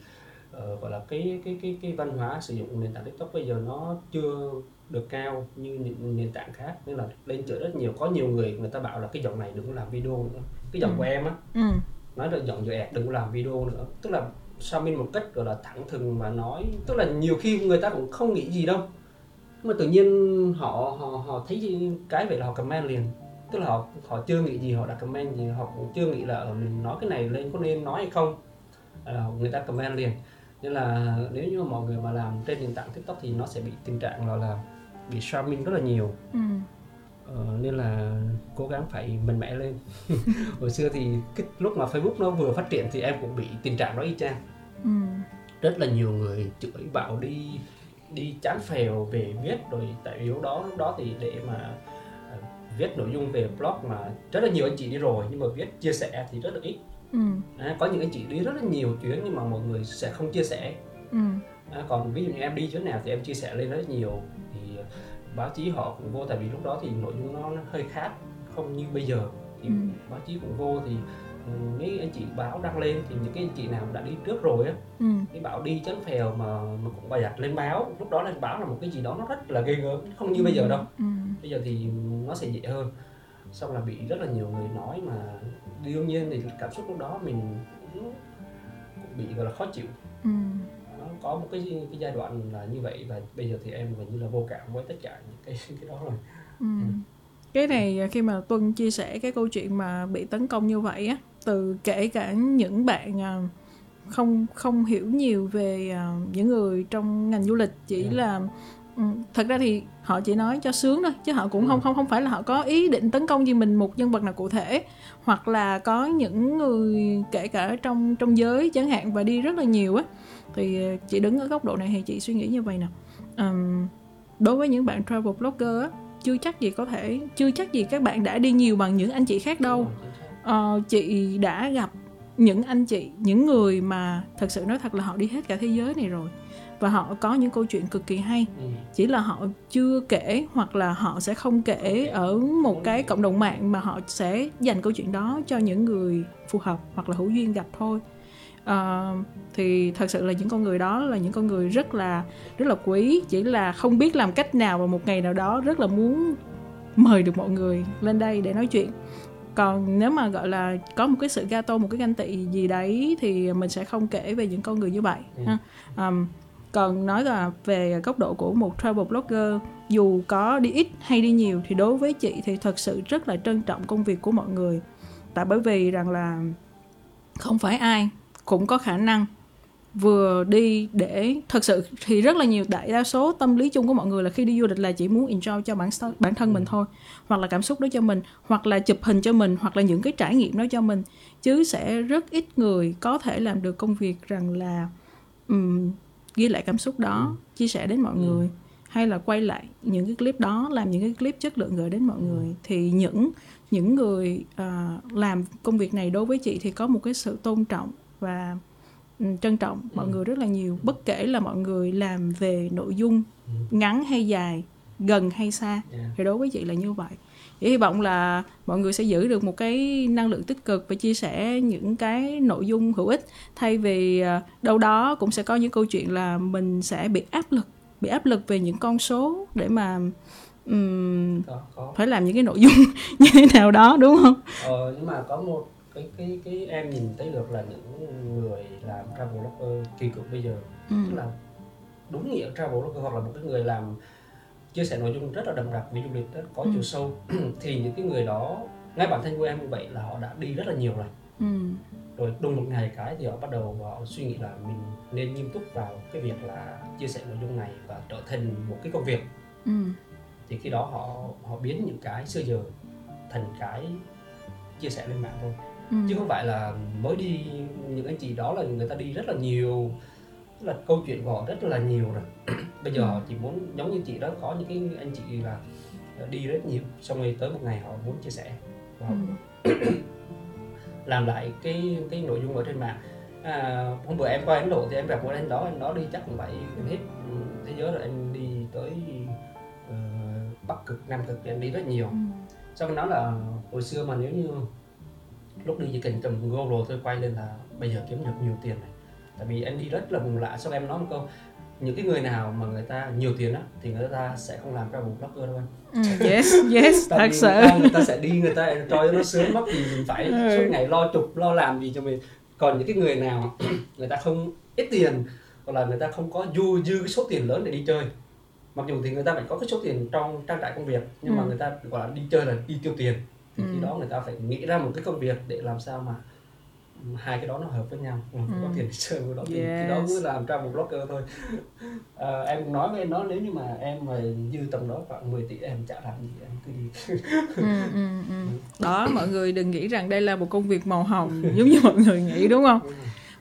uh, gọi là cái cái cái cái văn hóa sử dụng nền tảng tiktok bây giờ nó chưa được cao như những nền tảng khác nên là lên chửi rất nhiều có nhiều người người ta bảo là cái giọng này đừng có làm video nữa cái giọng ừ. của em á ừ. nói là giọng dễ đừng có làm video nữa tức là Xiaomi một cách gọi là thẳng thừng mà nói? Tức là nhiều khi người ta cũng không nghĩ gì đâu. Mà tự nhiên họ họ họ thấy cái vậy là họ comment liền. Tức là họ họ chưa nghĩ gì họ đã comment gì họ cũng chưa nghĩ là ở mình nói cái này lên có nên nói hay không. À, người ta comment liền. Nên là nếu như mà mọi người mà làm trên nền tảng tiktok thì nó sẽ bị tình trạng là là bị shaming rất là nhiều. Ừ ờ, nên là cố gắng phải mạnh mẽ lên [laughs] hồi xưa thì cái lúc mà facebook nó vừa phát triển thì em cũng bị tình trạng đó y chang ừ. rất là nhiều người chửi bảo đi đi chán phèo về viết rồi tại vì lúc đó lúc đó thì để mà uh, viết nội dung về blog mà rất là nhiều anh chị đi rồi nhưng mà viết chia sẻ thì rất là ít ừ. à, có những anh chị đi rất là nhiều chuyến nhưng mà mọi người sẽ không chia sẻ ừ. à, còn ví dụ như em đi chuyến nào thì em chia sẻ lên rất nhiều thì báo chí họ cũng vô tại vì lúc đó thì nội dung nó, nó hơi khác không như bây giờ thì ừ. báo chí cũng vô thì mấy anh chị báo đăng lên thì những cái anh chị nào đã đi trước rồi á ừ. cái bảo đi chấn phèo mà mà cũng bày đặt lên báo lúc đó lên báo là một cái gì đó nó rất là ghê gớm không như ừ. bây giờ đâu ừ. bây giờ thì nó sẽ dễ hơn xong là bị rất là nhiều người nói mà đương nhiên thì cảm xúc lúc đó mình cũng bị gọi là khó chịu ừ. Có một cái cái giai đoạn là như vậy và bây giờ thì em gần như là vô cảm với tất cả những cái cái đó rồi ừ. Ừ cái này khi mà tuân chia sẻ cái câu chuyện mà bị tấn công như vậy á từ kể cả những bạn à, không không hiểu nhiều về à, những người trong ngành du lịch chỉ yeah. là ừ, thật ra thì họ chỉ nói cho sướng thôi chứ họ cũng không không không phải là họ có ý định tấn công gì mình một nhân vật nào cụ thể hoặc là có những người kể cả trong trong giới chẳng hạn và đi rất là nhiều á thì à, chị đứng ở góc độ này thì chị suy nghĩ như vậy nè. Um, đối với những bạn travel blogger á chưa chắc gì có thể chưa chắc gì các bạn đã đi nhiều bằng những anh chị khác đâu. Uh, chị đã gặp những anh chị những người mà thật sự nói thật là họ đi hết cả thế giới này rồi. Và họ có những câu chuyện cực kỳ hay. Ừ. chỉ là họ chưa kể hoặc là họ sẽ không kể. ở một cái cộng đồng mạng mà họ sẽ dành câu chuyện đó cho những người phù hợp hoặc là hữu duyên gặp thôi uh, thì thật sự là những con người đó là những con người rất là rất là quý. Chỉ là không biết làm cách nào và một ngày nào đó rất là muốn mời được mọi người lên đây để nói chuyện. Còn nếu mà gọi là có một cái sự gato một cái ganh tị gì đấy thì mình sẽ không kể về những con người như vậy ừ. ha. Um, còn nói là về góc độ của một travel blogger dù có đi ít hay đi nhiều thì đối với chị thì thật sự rất là trân trọng công việc của mọi người. Tại bởi vì rằng là không phải ai cũng có khả năng vừa đi để thật sự thì rất là nhiều đại đa số tâm lý chung của mọi người là khi đi du lịch là chỉ muốn enjoy cho bản bản thân mình thôi hoặc là cảm xúc đó cho mình hoặc là chụp hình cho mình hoặc là những cái trải nghiệm đó cho mình chứ sẽ rất ít người có thể làm được công việc rằng là um, ghi lại cảm xúc đó ừ. chia sẻ đến mọi ừ. người hay là quay lại những cái clip đó làm những cái clip chất lượng gửi đến mọi ừ. người thì những những người uh, làm công việc này đối với chị thì có một cái sự tôn trọng và ừ, trân trọng mọi ừ. người rất là nhiều bất kể là mọi người làm về nội dung ừ. ngắn hay dài gần hay xa thì đối với chị là như vậy Chỉ hy vọng là mọi người sẽ giữ được một cái năng lượng tích cực và chia sẻ những cái nội dung hữu ích thay vì ờ, đâu đó cũng sẽ có những câu chuyện là mình sẽ bị áp lực bị áp lực về những con số để mà um, có, có. phải làm những cái nội dung [laughs] như thế nào đó đúng không? Ờ, nhưng mà có một cái cái cái em nhìn thấy được là những người làm travel blogger kỳ cựu bây giờ. Ừ. tức là đúng nghĩa travel blogger hoặc là một cái người làm chia sẻ nội dung rất là đậm đặc về du lịch rất có Ừ. chiều sâu. [clears throat] Thì những cái người đó ngay bản thân của em như vậy là họ đã đi rất là nhiều rồi ừ. Rồi đùng một ngày cái thì họ bắt đầu họ suy nghĩ là mình nên nghiêm túc vào cái việc là chia sẻ nội dung này và trở thành một cái công việc. Ừ. Thì khi đó họ họ biến những cái xưa giờ thành cái chia sẻ lên mạng thôi ừ. chứ không phải là mới đi những anh chị đó là người ta đi rất là nhiều tức là câu chuyện của họ rất là nhiều rồi. [clears throat] Bây giờ họ chỉ muốn giống như chị đó có những cái anh chị là đi rất nhiều xong rồi tới một ngày họ muốn chia sẻ. Và họ ừ. [coughs] làm lại cái cái nội dung ở trên mạng. À, hôm bữa em qua Ấn Độ thì em gặp một anh đó anh đó đi chắc cũng phải hết ừ, thế giới rồi anh đi tới ờ, Bắc cực Nam cực thì anh đi rất nhiều. Ừ. Xong nói là hồi xưa mà nếu như lúc đi chỉ cần cầm GoPro thôi quay lên là bây giờ kiếm được nhiều tiền này. Tại vì em đi rất là vùng lạ xong em nói một câu những cái người nào mà người ta nhiều tiền á thì người ta sẽ không làm travel blogger đâu anh. Ừ yes yes thật sự. người ta, người ta sẽ đi người ta enjoy cho nó sướng mất gì mình phải Ừ. suốt ngày lo chụp lo làm gì cho mình. Còn những cái người nào [clears throat] người ta không ít tiền hoặc là người ta không có dư dư cái số tiền lớn để đi chơi. Mặc dù thì người ta phải có cái số tiền trong trang trải công việc nhưng mà Ừ. người ta gọi là đi chơi là đi tiêu tiền thì Ừ. khi đó người ta phải nghĩ ra một cái công việc để làm sao mà hai cái đó nó hợp với nhau ừ, có Ừ. tiền chơi với đó thì khi đó Yes. mới làm travel blogger thôi à, em cũng nói với em nó nếu như mà em mà dư tầm đó khoảng 10 tỷ em chả làm gì em cứ đi ừ, ừ, ừ. đó mọi người đừng nghĩ rằng đây là một công việc màu hồng giống như mọi người nghĩ đúng không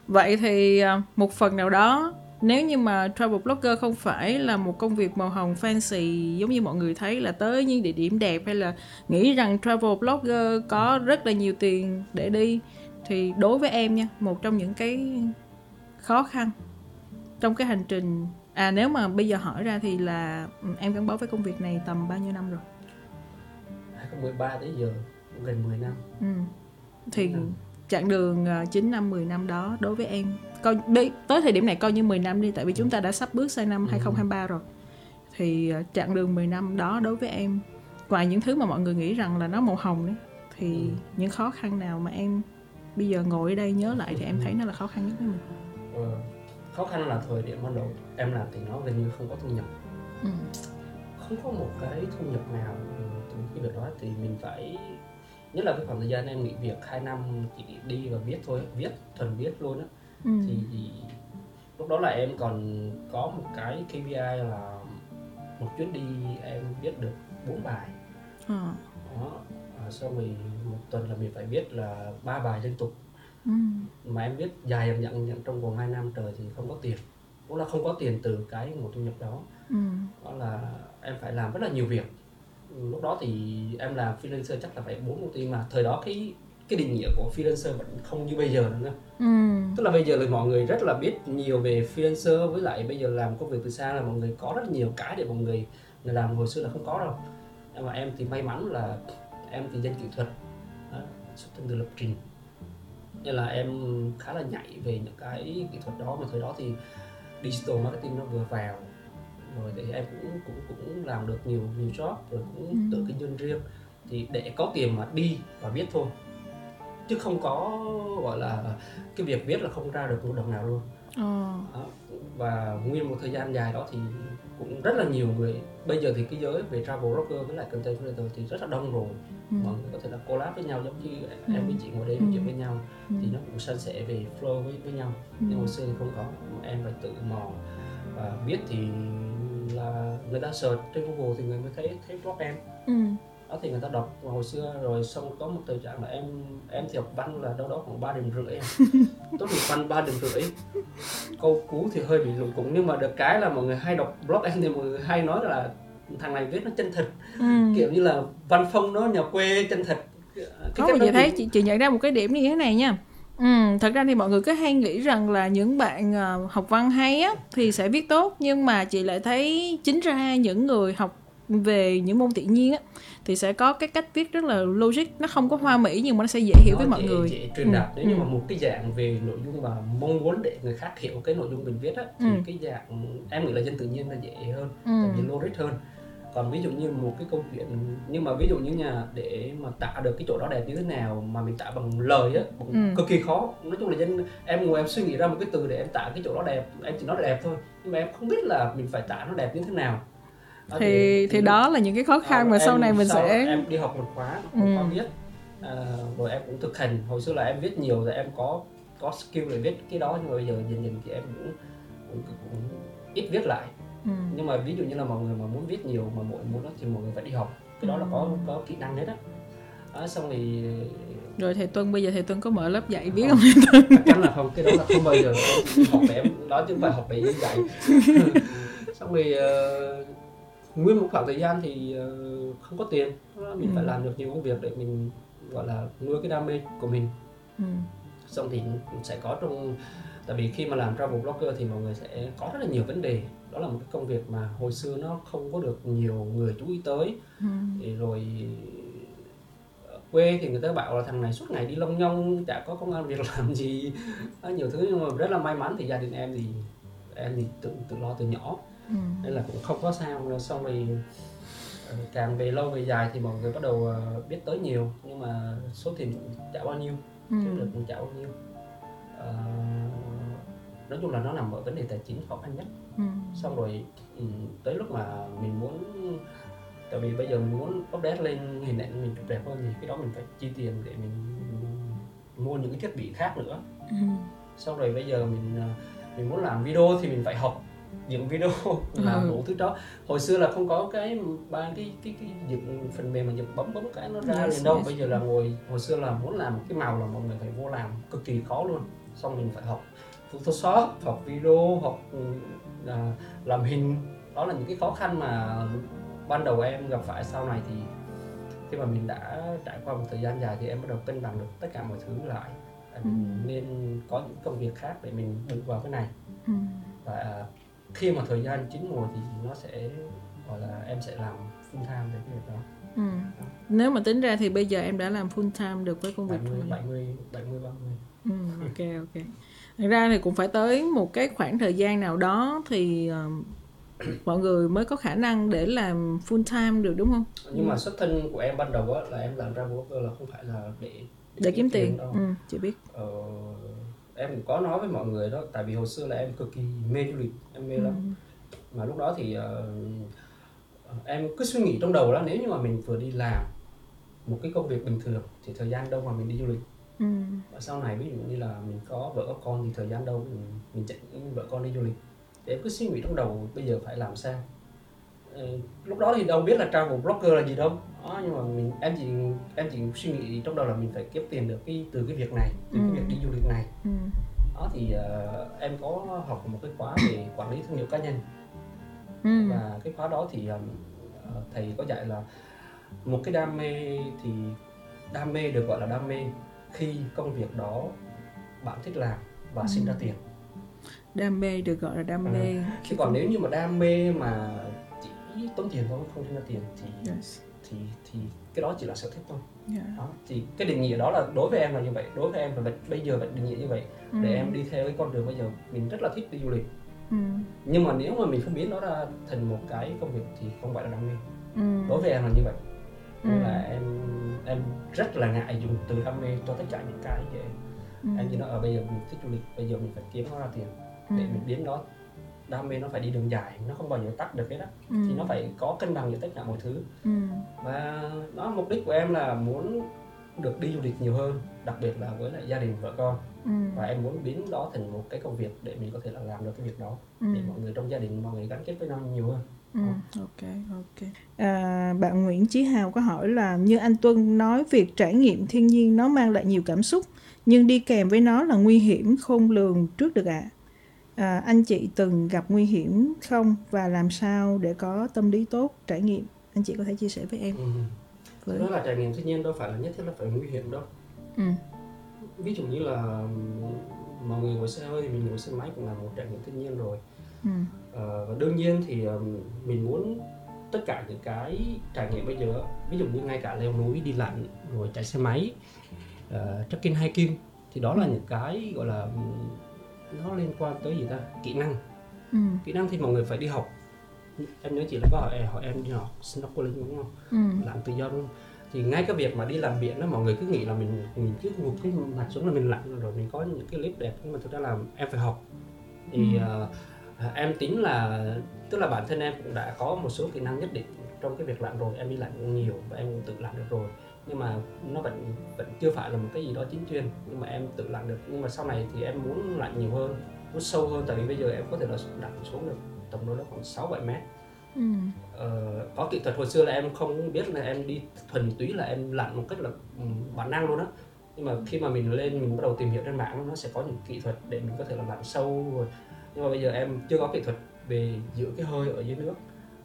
vậy thì à, một phần nào đó nếu như mà travel blogger không phải là một công việc màu hồng fancy giống như mọi người thấy là tới những địa điểm đẹp hay là nghĩ rằng travel blogger có rất là nhiều tiền để đi thì đối với em nha một trong những cái khó khăn trong cái hành trình à nếu mà bây giờ hỏi ra thì là ừ, em gắn bó với công việc này tầm bao nhiêu năm rồi 2013 tới giờ gần 10 năm Ừ. Thì năm. Chặng đường ờ, 9 năm 10 năm đó đối với em coi đi- tới thời điểm này coi như 10 năm đi tại vì chúng ta đã sắp bước sang năm Ừ. 2023 rồi. Thì ờ, chặng đường 10 năm đó đối với em ngoài những thứ mà mọi người nghĩ rằng là nó màu hồng đấy thì Ừ. những khó khăn nào mà em bây giờ ngồi ở đây nhớ lại thì em thấy nó là khó khăn nhất với mình. ờ, khó khăn là thời điểm ban đầu em làm thì nó gần như không có thu nhập Ừ. không có một cái thu nhập nào từ cái việc đó thì mình phải nhất là cái khoảng thời gian em nghỉ việc 2 năm chỉ đi và viết thôi viết thuần viết luôn á Ừ. thì lúc đó là em còn có một cái KPI là một chuyến đi em viết được bốn bài Ờ. đó à, xong rồi một tuần là mình phải viết là ba bài liên tục Ừ. mà em viết dài em nhận nhận trong vòng 2 năm trời thì không có tiền cũng là không có tiền từ cái nguồn thu nhập đó Ừ. đó là em phải làm rất là nhiều việc lúc đó thì em làm freelancer chắc là phải bốn công ty mà. Thời đó cái cái định nghĩa của freelancer vẫn không như bây giờ nữa. Ừ. tức là bây giờ là mọi người rất là biết nhiều về freelancer với lại bây giờ làm công việc từ xa là mọi người có rất nhiều cái để mọi người người làm. Hồi xưa là không có đâu. Nhưng mà em thì may mắn là em thì dân kỹ thuật đó, xuất thân từ lập trình. Nên là em khá là nhạy về những cái kỹ thuật đó. Mà thời đó thì digital marketing nó vừa vào rồi thì em cũng cũng cũng làm được nhiều nhiều job rồi cũng Ừ. tự kinh doanh riêng thì để có tiền mà đi và viết thôi chứ không có gọi là cái việc viết là không ra được một đồng nào luôn đó. và nguyên một thời gian dài đó thì cũng rất là nhiều người bây giờ thì cái giới về travel blogger với lại content creator thì rất là đông rồi Ừ. mọi người có thể là collab với nhau giống như Ừ. em với chị ngồi đây nói Ừ. chuyện với nhau Ừ. thì nó cũng san sẻ về flow với với nhau nhưng hồi xưa thì không có em phải tự mò và biết thì là người ta search trên google thì người mới thấy thấy blog em. Ừ. đó thì người ta đọc hồi xưa rồi xong có một thời trạng là em em thì học văn là đâu đó khoảng ba điểm rưỡi [laughs] tốt nghiệp văn ba điểm rưỡi. Câu cú thì hơi bị lủng củng nhưng mà được cái là mọi người hay đọc blog em thì mọi người hay nói là thằng này viết nó chân thật Ừ. kiểu như là văn phong nó nhà quê chân thật Cái Có cách mà chị thấy chị, chị nhận ra một cái điểm như thế này nha Ừ, thật ra thì mọi người cứ hay nghĩ rằng là những bạn ờ, học văn hay á thì sẽ viết tốt nhưng mà chị lại thấy chính ra những người học về những môn tự nhiên á thì sẽ có cái cách viết rất là logic nó không có hoa mỹ nhưng mà nó sẽ dễ hiểu với nó mọi dễ- người dễ truyền đạt nếu như Ừ. mà một cái dạng về nội dung mà mong muốn để người khác hiểu cái nội dung mình viết á thì Ừ. cái dạng em nghĩ là dân tự nhiên là dễ hơn ừ. vì logic hơn còn ví dụ như một cái câu chuyện nhưng mà ví dụ như nhà để mà tạo được cái chỗ đó đẹp như thế nào mà mình tạo bằng lời á Ừ. cực kỳ khó. Nói chung là dân em ngồi em suy nghĩ ra một cái từ để em tạo cái chỗ đó đẹp em chỉ nói đẹp thôi. Nhưng mà em không biết là mình phải tạo nó đẹp như thế nào. Thì, thì thì đó là những cái khó khăn mà sau này mình sau sẽ em đi học một khóa một Ừ. khóa viết. À, rồi em cũng thực hành. Hồi xưa là em viết nhiều rồi em có có skill để viết cái đó nhưng mà bây giờ dần dần thì em cũng, cũng, cũng ít viết lại ừ. nhưng mà ví dụ như là mọi người mà muốn viết nhiều mà mọi muốn đó thì mọi người phải đi học cái đó là có có kỹ năng hết á đó, xong thì rồi thầy Tuân bây giờ thầy Tuân có mở lớp dạy viết Không. không chắc chắn là không cái đó là không bao giờ học để đó chứ không phải học để dạy [laughs] xong rồi ờ, nguyên một khoảng thời gian thì ờ, không có tiền mình Ừ. phải làm được nhiều công việc để mình gọi là nuôi cái đam mê của mình ừ. xong thì sẽ có trong tại vì khi mà làm travel blogger thì mọi người sẽ có rất là nhiều vấn đề đó là một cái công việc mà hồi xưa nó không có được nhiều người chú ý tới Ừ. thì rồi ở quê thì người ta bảo là thằng này suốt ngày đi lông nhông chả có công an việc [laughs] làm gì Đó, nhiều thứ nhưng mà rất là may mắn thì gia đình em thì em thì tự tự lo từ nhỏ Ừ. nên là cũng không có sao xong rồi ờ, càng về lâu về dài thì mọi người bắt đầu ờ, biết tới nhiều nhưng mà số tiền chả bao nhiêu Ừ. kiếm được cũng chả bao nhiêu Ờ, nói chung là nó nằm ở vấn đề tài chính khó khăn nhất Ừ. xong rồi ừ, tới lúc mà mình muốn tại vì bây giờ mình muốn update lên hình ảnh mình đẹp hơn thì cái đó mình phải chi tiền để mình mua những cái thiết bị khác nữa Ừ. xong rồi bây giờ mình ờ, mình muốn làm video thì mình phải học dựng video [laughs] làm Ừ. đủ thứ đó hồi xưa là không có cái ba cái cái cái dựng phần mềm mà dựng bấm bấm cái nó ra Yes, liền đâu yes. bây giờ là ngồi hồi xưa là muốn làm cái màu là mọi người phải vô làm cực kỳ khó luôn xong mình phải học Photoshop học video học ừ, à, làm hình đó là những cái khó khăn mà ban đầu em gặp phải sau này thì khi mà mình đã trải qua một thời gian dài thì em bắt đầu cân bằng được tất cả mọi thứ lại mình Ừ. nên có những công việc khác để mình bù vào cái này Ừ. và khi mà thời gian chín mùi thì nó sẽ gọi là em sẽ làm full time về cái việc đó Ừ. Nếu mà tính ra thì bây giờ em đã làm full time được với công việc 70 của mình. 70 70 30 Ừ, ok ok. Thật ra thì cũng phải tới một cái khoảng thời gian nào đó thì ờ, mọi người mới có khả năng để làm full time được đúng không? nhưng mà xuất thân của em ban đầu á, là em làm travel blogger là không phải là để Để kiếm tiền. đâu. Ừ, chị biết. Ờ, em cũng có nói với mọi người đó tại vì hồi xưa là em cực kỳ mê du lịch em mê lắm Ừ. mà lúc đó thì ờ, em cứ suy nghĩ trong đầu đó nếu như mà mình vừa đi làm một cái công việc bình thường thì thời gian đâu mà mình đi du lịch Ừ. và sau này ví dụ như là mình có vợ có con thì thời gian đâu mình mình chạy vợ con đi du lịch em cứ suy nghĩ trong đầu bây giờ phải làm sao Ờ, lúc đó thì đâu biết là travel blogger là gì đâu đó, nhưng mà mình em chỉ em chỉ suy nghĩ trong đầu là mình phải kiếm tiền được cái từ cái việc này từ Ừ. cái việc đi du lịch này Ừ. đó thì ờ, em có học một cái khóa về quản lý thương hiệu cá nhân Ừ. và cái khóa đó thì ờ, thầy có dạy là một cái đam mê thì đam mê được gọi là đam mê khi công việc đó bạn thích làm và sinh ra tiền Đam mê được gọi là đam Ừ. mê. chứ còn nếu như mà đam mê mà chỉ tốn tiền thôi không sinh ra tiền thì Yes. thì thì cái đó chỉ là sở thích thôi Yeah. đó thì cái định nghĩa đó là đối với em là như vậy đối với em là bây giờ phải định nghĩa như vậy để Ừ. em đi theo cái con đường bây giờ mình rất là thích đi du lịch Ừ. nhưng mà nếu mà mình không biến nó ra thành một cái công việc thì không phải là đam mê Ừ. đối với em là như vậy nên Ừ. là em em rất là ngại dùng từ đam mê cho tất cả những cái vậy Ừ. em chỉ nói ở bây giờ mình thích du lịch bây giờ mình phải kiếm nó ra tiền Ừ. để mình biến nó đam mê nó phải đi đường dài nó không bao giờ tắt được hết á Ừ. thì nó phải có cân bằng giữa tất cả mọi thứ Ừ. và nó mục đích của em là muốn được đi du lịch nhiều hơn đặc biệt là với lại gia đình vợ con Ừ. và em muốn biến đó thành một cái công việc để mình có thể là làm được cái việc đó Ừ. để mọi người trong gia đình mọi người gắn kết với nhau nhiều hơn Ừ, ok ok. À, bạn Nguyễn Chí Hào có hỏi là như anh Tuân nói việc trải nghiệm thiên nhiên nó mang lại nhiều cảm xúc nhưng đi kèm với nó là nguy hiểm không lường trước được ạ. À, anh chị từng gặp nguy hiểm không và làm sao để có tâm lý tốt trải nghiệm? Anh chị có thể chia sẻ với em. ừ. Với... đó là trải nghiệm thiên nhiên đâu phải là nhất thiết là phải nguy hiểm đâu Ừ. ví dụ như là mọi người ngồi xe hơi thì mình ngồi xe máy cũng là một trải nghiệm thiên nhiên rồi Ừ. Ờ, và đương nhiên thì ừm, mình muốn tất cả những cái trải nghiệm bây giờ ví dụ như ngay cả leo núi đi lặn rồi chạy xe máy uh, trekking hiking thì đó là những cái gọi là nó liên quan tới gì ta? Kỹ năng. Ừ. kỹ năng thì mọi người phải đi học. Em nhớ chị là có hỏi, hỏi em đi học snorkeling đúng không? Ừ. lặn tự do đúng không? Thì ngay cái việc mà đi làm biển đó mọi người cứ nghĩ là mình mình cứ một cái mặt xuống là mình lặn rồi mình có những cái clip đẹp nhưng mà thực ra là em phải học. Thì Ừ. ờ, à, em tính là tức là bản thân em cũng đã có một số kỹ năng nhất định trong cái việc lặn rồi em đi lặn nhiều và em cũng tự lặn được rồi. Nhưng mà nó vẫn vẫn chưa phải là một cái gì đó chính chuyên nhưng mà em tự lặn được. Nhưng mà sau này thì em muốn lặn nhiều hơn muốn sâu hơn tại vì bây giờ em có thể là lặn xuống được tầm đâu đó khoảng 6 7 mét. Ừ. Ờ, có kỹ thuật hồi xưa là em không biết là em đi thuần túy là em lặn một cách là ừ, bản năng luôn á. Nhưng mà khi mà mình lên mình bắt đầu tìm hiểu trên mạng nó sẽ có những kỹ thuật để mình có thể là lặn sâu rồi nhưng mà bây giờ em chưa có kỹ thuật về giữ cái hơi ở dưới nước.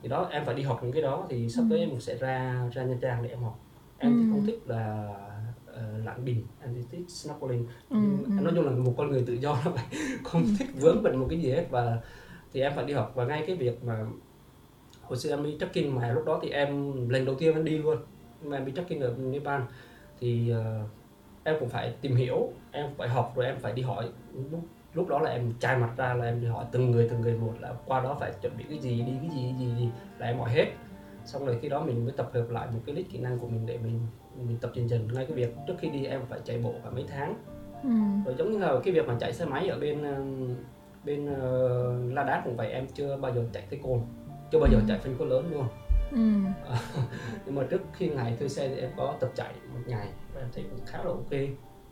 Thì đó em phải đi học những cái đó thì sắp tới ừ. em sẽ ra ra nha trang để em học. Em ừ. thì không thích là uh, lặn bình em thì thích snorkeling. Ừ. em nói chung là một con người tự do là [laughs] không thích vướng bận một cái gì hết. Và thì em phải đi học. Và ngay cái việc mà hồi xưa em đi trekking mà lúc đó thì em lần đầu tiên em đi luôn. Mà em đi trekking ở Nepal thì uh, em cũng phải tìm hiểu em phải học rồi em phải đi hỏi lúc lúc đó là em chai mặt ra là em đi hỏi từng người từng người một là qua đó phải chuẩn bị cái gì đi cái gì cái gì, gì là em hỏi hết xong rồi khi đó mình mới tập hợp lại một cái list kỹ năng của mình để mình mình tập dần dần ngay cái việc trước khi đi em phải chạy bộ cả mấy tháng ừ. rồi giống như là cái việc mà chạy xe máy ở bên bên uh, La Đát cũng vậy em chưa bao giờ chạy tới cồn chưa bao giờ ừ. chạy phân khối lớn luôn ừ. [laughs] nhưng mà trước khi ngày thuê xe thì em có tập chạy một ngày và em thấy cũng khá là ok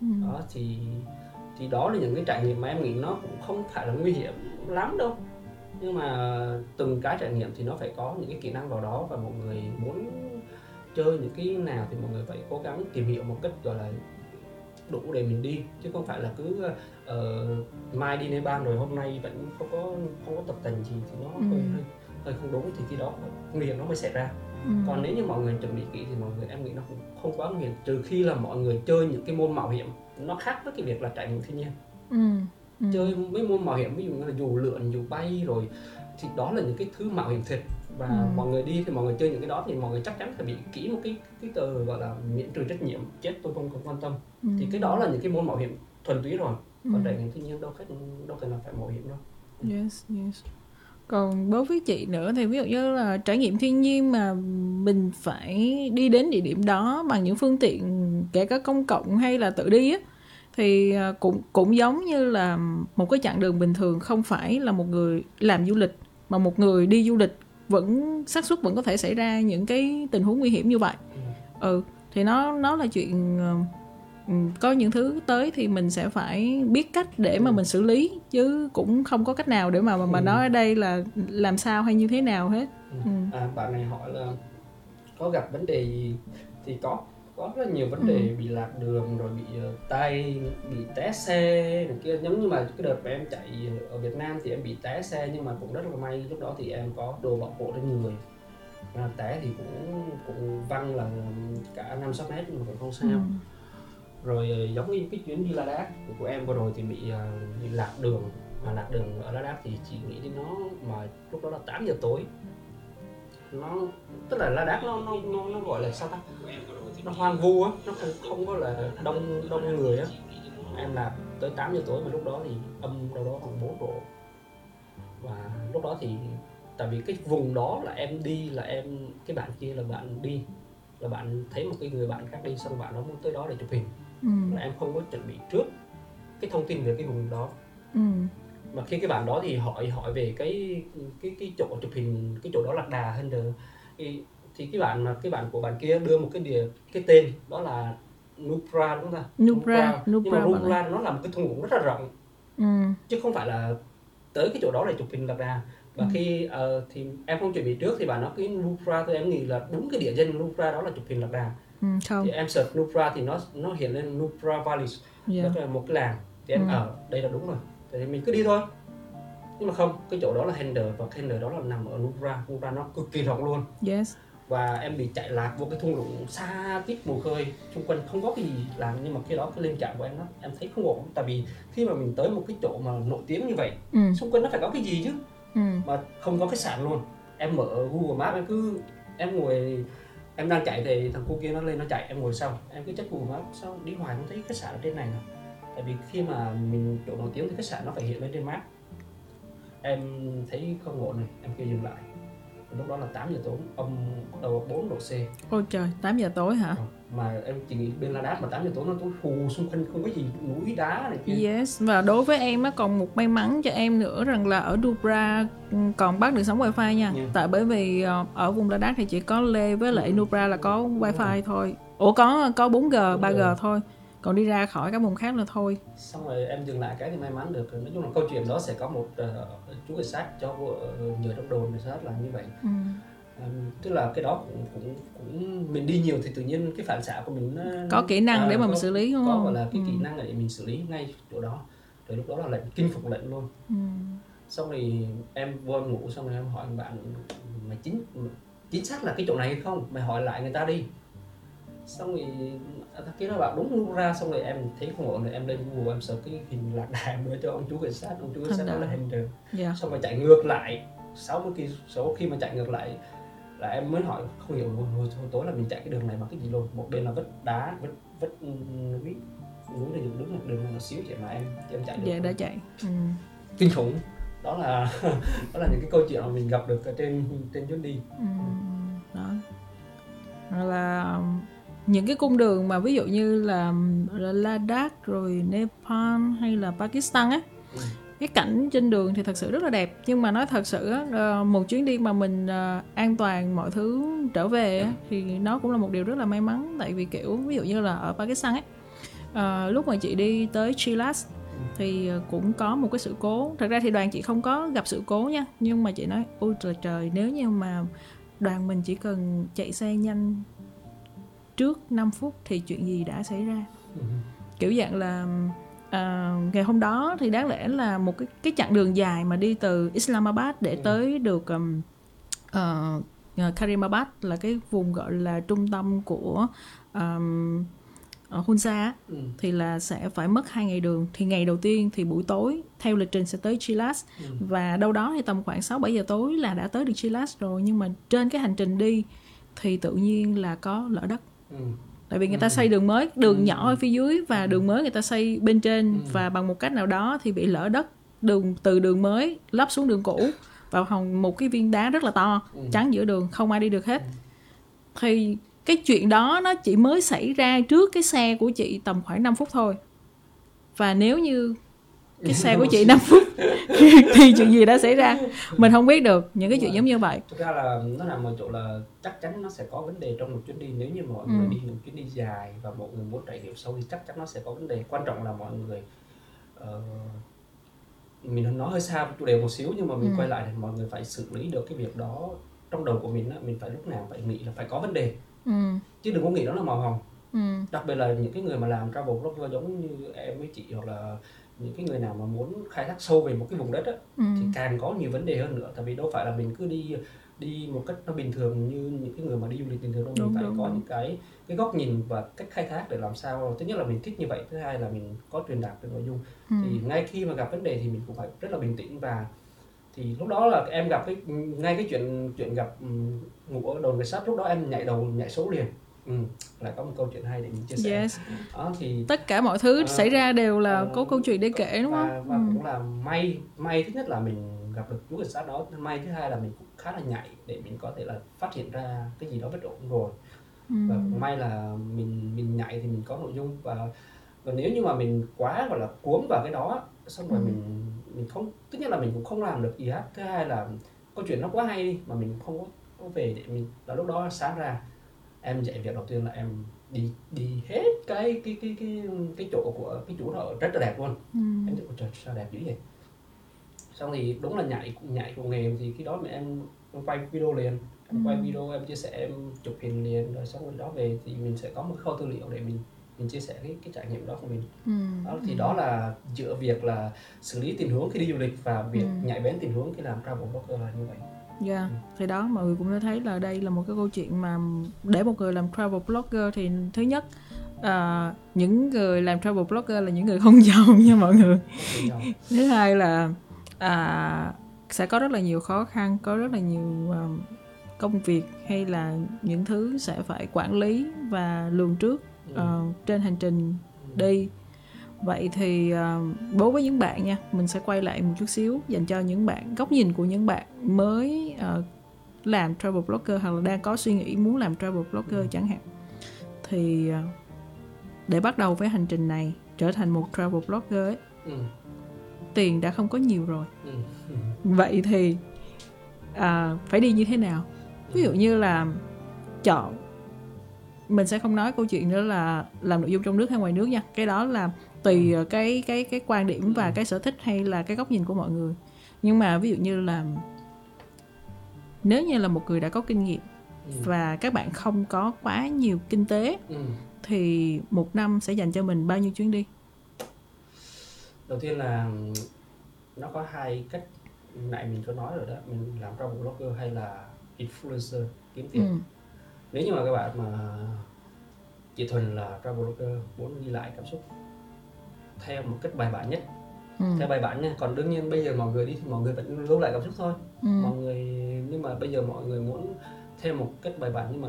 ừ. đó thì thì đó là những cái trải nghiệm mà em nghĩ nó cũng không phải là nguy hiểm lắm đâu. Nhưng mà từng cái trải nghiệm thì nó phải có những cái kỹ năng vào đó và mọi người muốn chơi những cái nào thì mọi người phải cố gắng tìm hiểu một cách gọi là đủ để mình đi. Chứ không phải là cứ uh, mai đi Nepal rồi hôm nay vẫn không có không có tập tành gì thì nó ừ. hơi, hơi hơi không đúng. Thì khi đó nguy hiểm nó mới xảy ra. Ừ. còn nếu như mọi người chuẩn bị kỹ thì mọi người em nghĩ nó cũng không quá nguy hiểm. Trừ khi là mọi người chơi những cái môn mạo hiểm nó khác với cái việc là trải nghiệm thiên nhiên ừ. Ừ. chơi mấy môn mạo hiểm ví dụ như là dù lượn dù bay rồi thì đó là những cái thứ mạo hiểm thiệt và ừ. mọi người đi thì mọi người chơi những cái đó thì mọi người chắc chắn phải bị kỹ một cái cái tờ gọi là miễn trừ trách nhiệm chết tôi không, không quan tâm ừ. thì cái đó là những cái môn mạo hiểm thuần túy rồi còn ừ. trải nghiệm thiên nhiên đâu khách đâu cần là phải mạo hiểm đâu yes yes còn đối với chị nữa thì ví dụ như là trải nghiệm thiên nhiên mà mình phải đi đến địa điểm đó bằng những phương tiện kể cả công cộng hay là tự đi á thì à, cũng cũng giống như là một cái chặng đường bình thường không phải là một người làm du lịch mà một người đi du lịch vẫn xác suất vẫn có thể xảy ra những cái tình huống nguy hiểm như vậy ừ thì nó nó là chuyện ờ, Ừ, có những thứ tới thì mình sẽ phải biết cách để mà ừ. mình xử lý chứ cũng không có cách nào để mà mà ừ. nói ở đây là làm sao hay như thế nào hết ừ. À, bạn này hỏi là có gặp vấn đề gì thì có có rất nhiều vấn đề ừ. bị lạc đường rồi bị uh, tay bị té xe này kia. Giống như mà cái đợt mà em chạy ở Việt Nam thì em bị té xe nhưng mà cũng rất là may lúc đó thì em có đồ bảo hộ trên người. Mà té thì cũng cũng văng là cả năm sáu mét nhưng mà cũng không sao. Ừ rồi ờ, giống như cái chuyến đi La Đát của em vừa rồi thì bị, uh, bị lạc đường. Mà lạc đường ở La Đát thì chỉ nghĩ đến nó mà lúc đó là 8 giờ tối. Nó tức là La Đát nó nó nó, nó gọi là sao ta nó hoang vu á nó không không có là đông đông người á. Em lạc tới 8 giờ tối mà lúc đó thì âm đâu đó khoảng 4 độ. Và lúc đó thì tại vì cái vùng đó là em đi là em cái bạn kia là bạn đi là bạn thấy một cái người bạn khác đi xong bạn nó muốn tới đó để chụp hình. Ừ. là em không có chuẩn bị trước cái thông tin về cái vùng đó. Ừ. mà khi cái bạn đó thì hỏi hỏi về cái cái cái chỗ chụp hình cái chỗ đó là đà hơn được. Thì, thì cái bạn mà cái bạn của bạn kia đưa một cái địa cái tên đó là Nubra đúng không ta? Nubra, Nubra. nhưng mà Nubra nó là một cái thung lũng rất là rộng ừ. chứ không phải là tới cái chỗ đó để chụp hình lạc đà và ừ. khi uh, thì em không chuẩn bị trước thì bạn nói cái Nubra tôi em nghĩ là đúng cái địa danh Nubra đó là chụp hình lạc đà ừ, không. thì em search Nubra thì nó nó hiện lên Nubra Valley yeah. đó là một cái làng thì em ừ. ở đây là đúng rồi thì mình cứ đi thôi nhưng mà không cái chỗ đó là Hender và Hender đó là nằm ở Nubra Nubra nó cực kỳ rộng luôn yes và em bị chạy lạc vô cái thung lũng xa tít mù khơi xung quanh không có cái gì làm nhưng mà khi đó cái lên trạng của em nó em thấy không ổn. Tại vì khi mà mình tới một cái chỗ mà nổi tiếng như vậy ừ. xung quanh nó phải có cái gì chứ? Ừ. mà không có khách sạn luôn. Em mở Google Maps em cứ em ngồi em đang chạy thì thằng cô kia nó lên nó chạy em ngồi sau. Em cứ check Google Maps sao đi hoài không thấy khách sạn ở trên này nào tại vì khi mà mình chỗ nổi tiếng thì khách sạn nó phải hiện lên trên map. Em thấy không ổn này em kêu dừng lại lúc đó là 8 giờ tối âm đầu 4 độ C ôi trời 8 giờ tối hả Ờ, mà em chỉ nghĩ bên La Đát mà 8 giờ tối nó tối hù xung quanh không có gì núi đá này kia Yes, và đối với em á còn một may mắn cho em nữa rằng là ở Nubra ừ, còn bắt được sóng wifi nha. Yeah. Tại bởi vì ờ, ở vùng La Đát thì chỉ có Lê với lại Nubra là có wifi thôi. Ủa có có 4G, 3G thôi. Còn đi ra khỏi các vùng khác là thôi. xong rồi em dừng lại cái thì may mắn được nói chung là câu chuyện đó sẽ có một uh, chú cảnh sát cho uh, nhờ trong đồn cảnh sát là như vậy Ừ. Um, tức là cái đó cũng cũng cũng mình đi nhiều thì tự nhiên cái phản xạ của mình nó Có kỹ năng à, để mà mình có- xử lý đúng có không? gọi là cái Ừ. kỹ năng để mình xử lý ngay chỗ đó rồi lúc đó là lệnh kinh phục lệnh luôn Ừ. xong rồi em vô em ngủ xong rồi em hỏi bạn mày chính chính xác là cái chỗ này hay không mày hỏi lại người ta đi xong rồi thằng kia nó bảo đúng luôn ra xong rồi em thấy không ổn rồi em lên google em search cái hình lạc đà em đưa cho ông chú cảnh sát ông chú cảnh sát nói là đạo. hình rồi Dạ. xong rồi chạy ngược lại 60 cây số khi mà chạy ngược lại là em mới hỏi không hiểu hồi, hồi, hồi tối là mình chạy cái đường này bằng cái gì luôn một bên là vết đá vết vết núi núi là dựng đứng là đường là xíu vậy mà em em chạy được Dạ đã chạy. Ừ. kinh khủng đó là [laughs] đó là những cái câu chuyện mà mình gặp được ở trên trên chuyến đi Ừ. Đó. Là những cái cung đường mà ví dụ như là Ladakh rồi Nepal hay là Pakistan á Ừ. cái cảnh trên đường thì thật sự rất là đẹp. Nhưng mà nói thật sự á, ờ, một chuyến đi mà mình ờ, an toàn mọi thứ trở về á, thì nó cũng là một điều rất là may mắn. Tại vì kiểu ví dụ như là ở Pakistan ấy ờ, lúc mà chị đi tới Chilas thì ờ, cũng có một cái sự cố. Thật ra thì đoàn chị không có gặp sự cố nha nhưng mà chị nói ôi trời trời nếu như mà đoàn mình chỉ cần chạy xe nhanh trước 5 phút thì chuyện gì đã xảy ra kiểu dạng là à, ngày hôm đó thì đáng lẽ là một cái cái chặng đường dài mà đi từ Islamabad để Ừ. tới được um, ờ, Karimabad là cái vùng gọi là trung tâm của um, Hunza ừ. thì là sẽ phải mất hai ngày đường thì ngày đầu tiên thì buổi tối theo lịch trình sẽ tới Chilas Ừ. và đâu đó thì tầm khoảng 6 7 giờ tối là đã tới được Chilas rồi nhưng mà trên cái hành trình đi thì tự nhiên là có lỡ đất Ừ. tại vì người ta Ừ. xây đường mới đường Ừ. nhỏ ở phía dưới và đường mới người ta xây bên trên Ừ. và bằng một cách nào đó thì bị lỡ đất đường từ đường mới lắp xuống đường cũ vào hồng một cái viên đá rất là to Ừ. chắn giữa đường không ai đi được hết thì cái chuyện đó nó chỉ mới xảy ra trước cái xe của chị tầm khoảng 5 phút thôi và nếu như cái xe của chị 5 phút. [laughs] Thì chuyện gì đã xảy ra? Mình không biết được. Những cái chuyện giống như vậy. Thực ra là nó nằm ở chỗ là chắc chắn nó sẽ có vấn đề trong một chuyến đi. Nếu như mọi Ừ. người đi một chuyến đi dài và mọi người muốn trải nghiệm sâu thì chắc chắn nó sẽ có vấn đề. Quan trọng là mọi người ờ, mình nói hơi xa chủ đề một xíu nhưng mà mình Ừ. quay lại thì mọi người phải xử lý được cái việc đó trong đầu của mình á, mình phải lúc nào phải nghĩ là phải có vấn đề. Ừ, chứ đừng có nghĩ đó là màu hồng. Ừ, đặc biệt là những cái người mà làm travel blogger giống như em với chị hoặc là những cái người nào mà muốn khai thác sâu về một cái vùng đất á, ừ, thì càng có nhiều vấn đề hơn nữa. Tại vì đâu phải là mình cứ đi đi một cách nó bình thường như những cái người mà đi du lịch bình thường đâu. Mình phải đúng, có đúng. những cái cái góc nhìn và cách khai thác để làm sao. Thứ nhất là mình thích như vậy thứ hai là mình có truyền đạt được nội dung. Ừ. thì ngay khi mà gặp vấn đề thì mình cũng phải rất là bình tĩnh và thì lúc đó là em gặp cái ngay cái chuyện chuyện gặp ngủ ở đồn cảnh sát lúc đó em nhảy đầu nhảy số liền ừ, lại có một câu chuyện hay để mình chia sẻ. Yes. Đó thì tất cả mọi thứ Ờ, xảy ra đều là ờ, có câu chuyện để kể đúng và, không? và ừ. cũng là may may thứ nhất là mình gặp được chú cảnh sát đó may thứ hai là mình cũng khá là nhạy để mình có thể là phát hiện ra cái gì đó bất ổn rồi. Ừ. và may là mình mình nhạy thì mình có nội dung. Và và nếu như mà mình quá gọi là cuốn vào cái đó xong rồi Ừ. mình mình không thứ nhất là mình cũng không làm được gì hết. Thứ hai là câu chuyện nó quá hay đi mà mình không có, có về để mình là lúc đó sáng ra em dạy việc đầu tiên là em đi đi hết cái cái cái cái cái chỗ của cái chủ đó rất là đẹp luôn Ừ. em thấy "Ôi trời sao đẹp dữ vậy xong thì đúng là nhảy nhảy của nghề thì khi đó mà em, em quay video liền em quay Ừ. video em chia sẻ em chụp hình liền rồi xong rồi đó về thì mình sẽ có một kho tư liệu để mình mình chia sẻ cái cái trải nghiệm đó của mình Ừ. đó thì đó là giữa việc là xử lý tình huống khi đi du lịch và việc Ừ. nhạy bén tình huống khi làm travel blogger là như vậy Dạ, thì đó mọi người cũng đã thấy là đây là một cái câu chuyện mà để một người làm travel blogger thì thứ nhất à, những người làm travel blogger là những người không [laughs] giàu nha mọi người. Thứ hai là à, sẽ có rất là nhiều khó khăn, có rất là nhiều à, công việc hay là những thứ sẽ phải quản lý và lường trước Ừ. ờ, trên hành trình đi vậy thì ờ, đối với những bạn nha mình sẽ quay lại một chút xíu dành cho những bạn góc nhìn của những bạn mới ờ, làm travel blogger hoặc là đang có suy nghĩ muốn làm travel blogger ừ. chẳng hạn thì ờ, để bắt đầu với hành trình này trở thành một travel blogger ấy ừ. tiền đã không có nhiều rồi ừ. [laughs] vậy thì à, phải đi như thế nào ví dụ như là chọn mình sẽ không nói câu chuyện nữa là làm nội dung trong nước hay ngoài nước nha cái đó là tùy cái cái cái quan điểm và cái sở thích hay là cái góc nhìn của mọi người nhưng mà ví dụ như là nếu như là một người đã có kinh nghiệm ừ. và các bạn không có quá nhiều kinh tế ừ. thì một năm sẽ dành cho mình bao nhiêu chuyến đi đầu tiên là nó có hai cách nãy mình có nói rồi đó mình làm travel blogger hay là influencer kiếm tiền ừ. nếu như mà các bạn mà chỉ thuần là travel blogger muốn ghi lại cảm xúc theo một cách bài bản nhất ừ. theo bài bản nha còn đương nhiên bây giờ mọi người đi thì mọi người vẫn lưu lại cảm xúc thôi ừ. mọi người nhưng mà bây giờ mọi người muốn theo một cách bài bản nhưng mà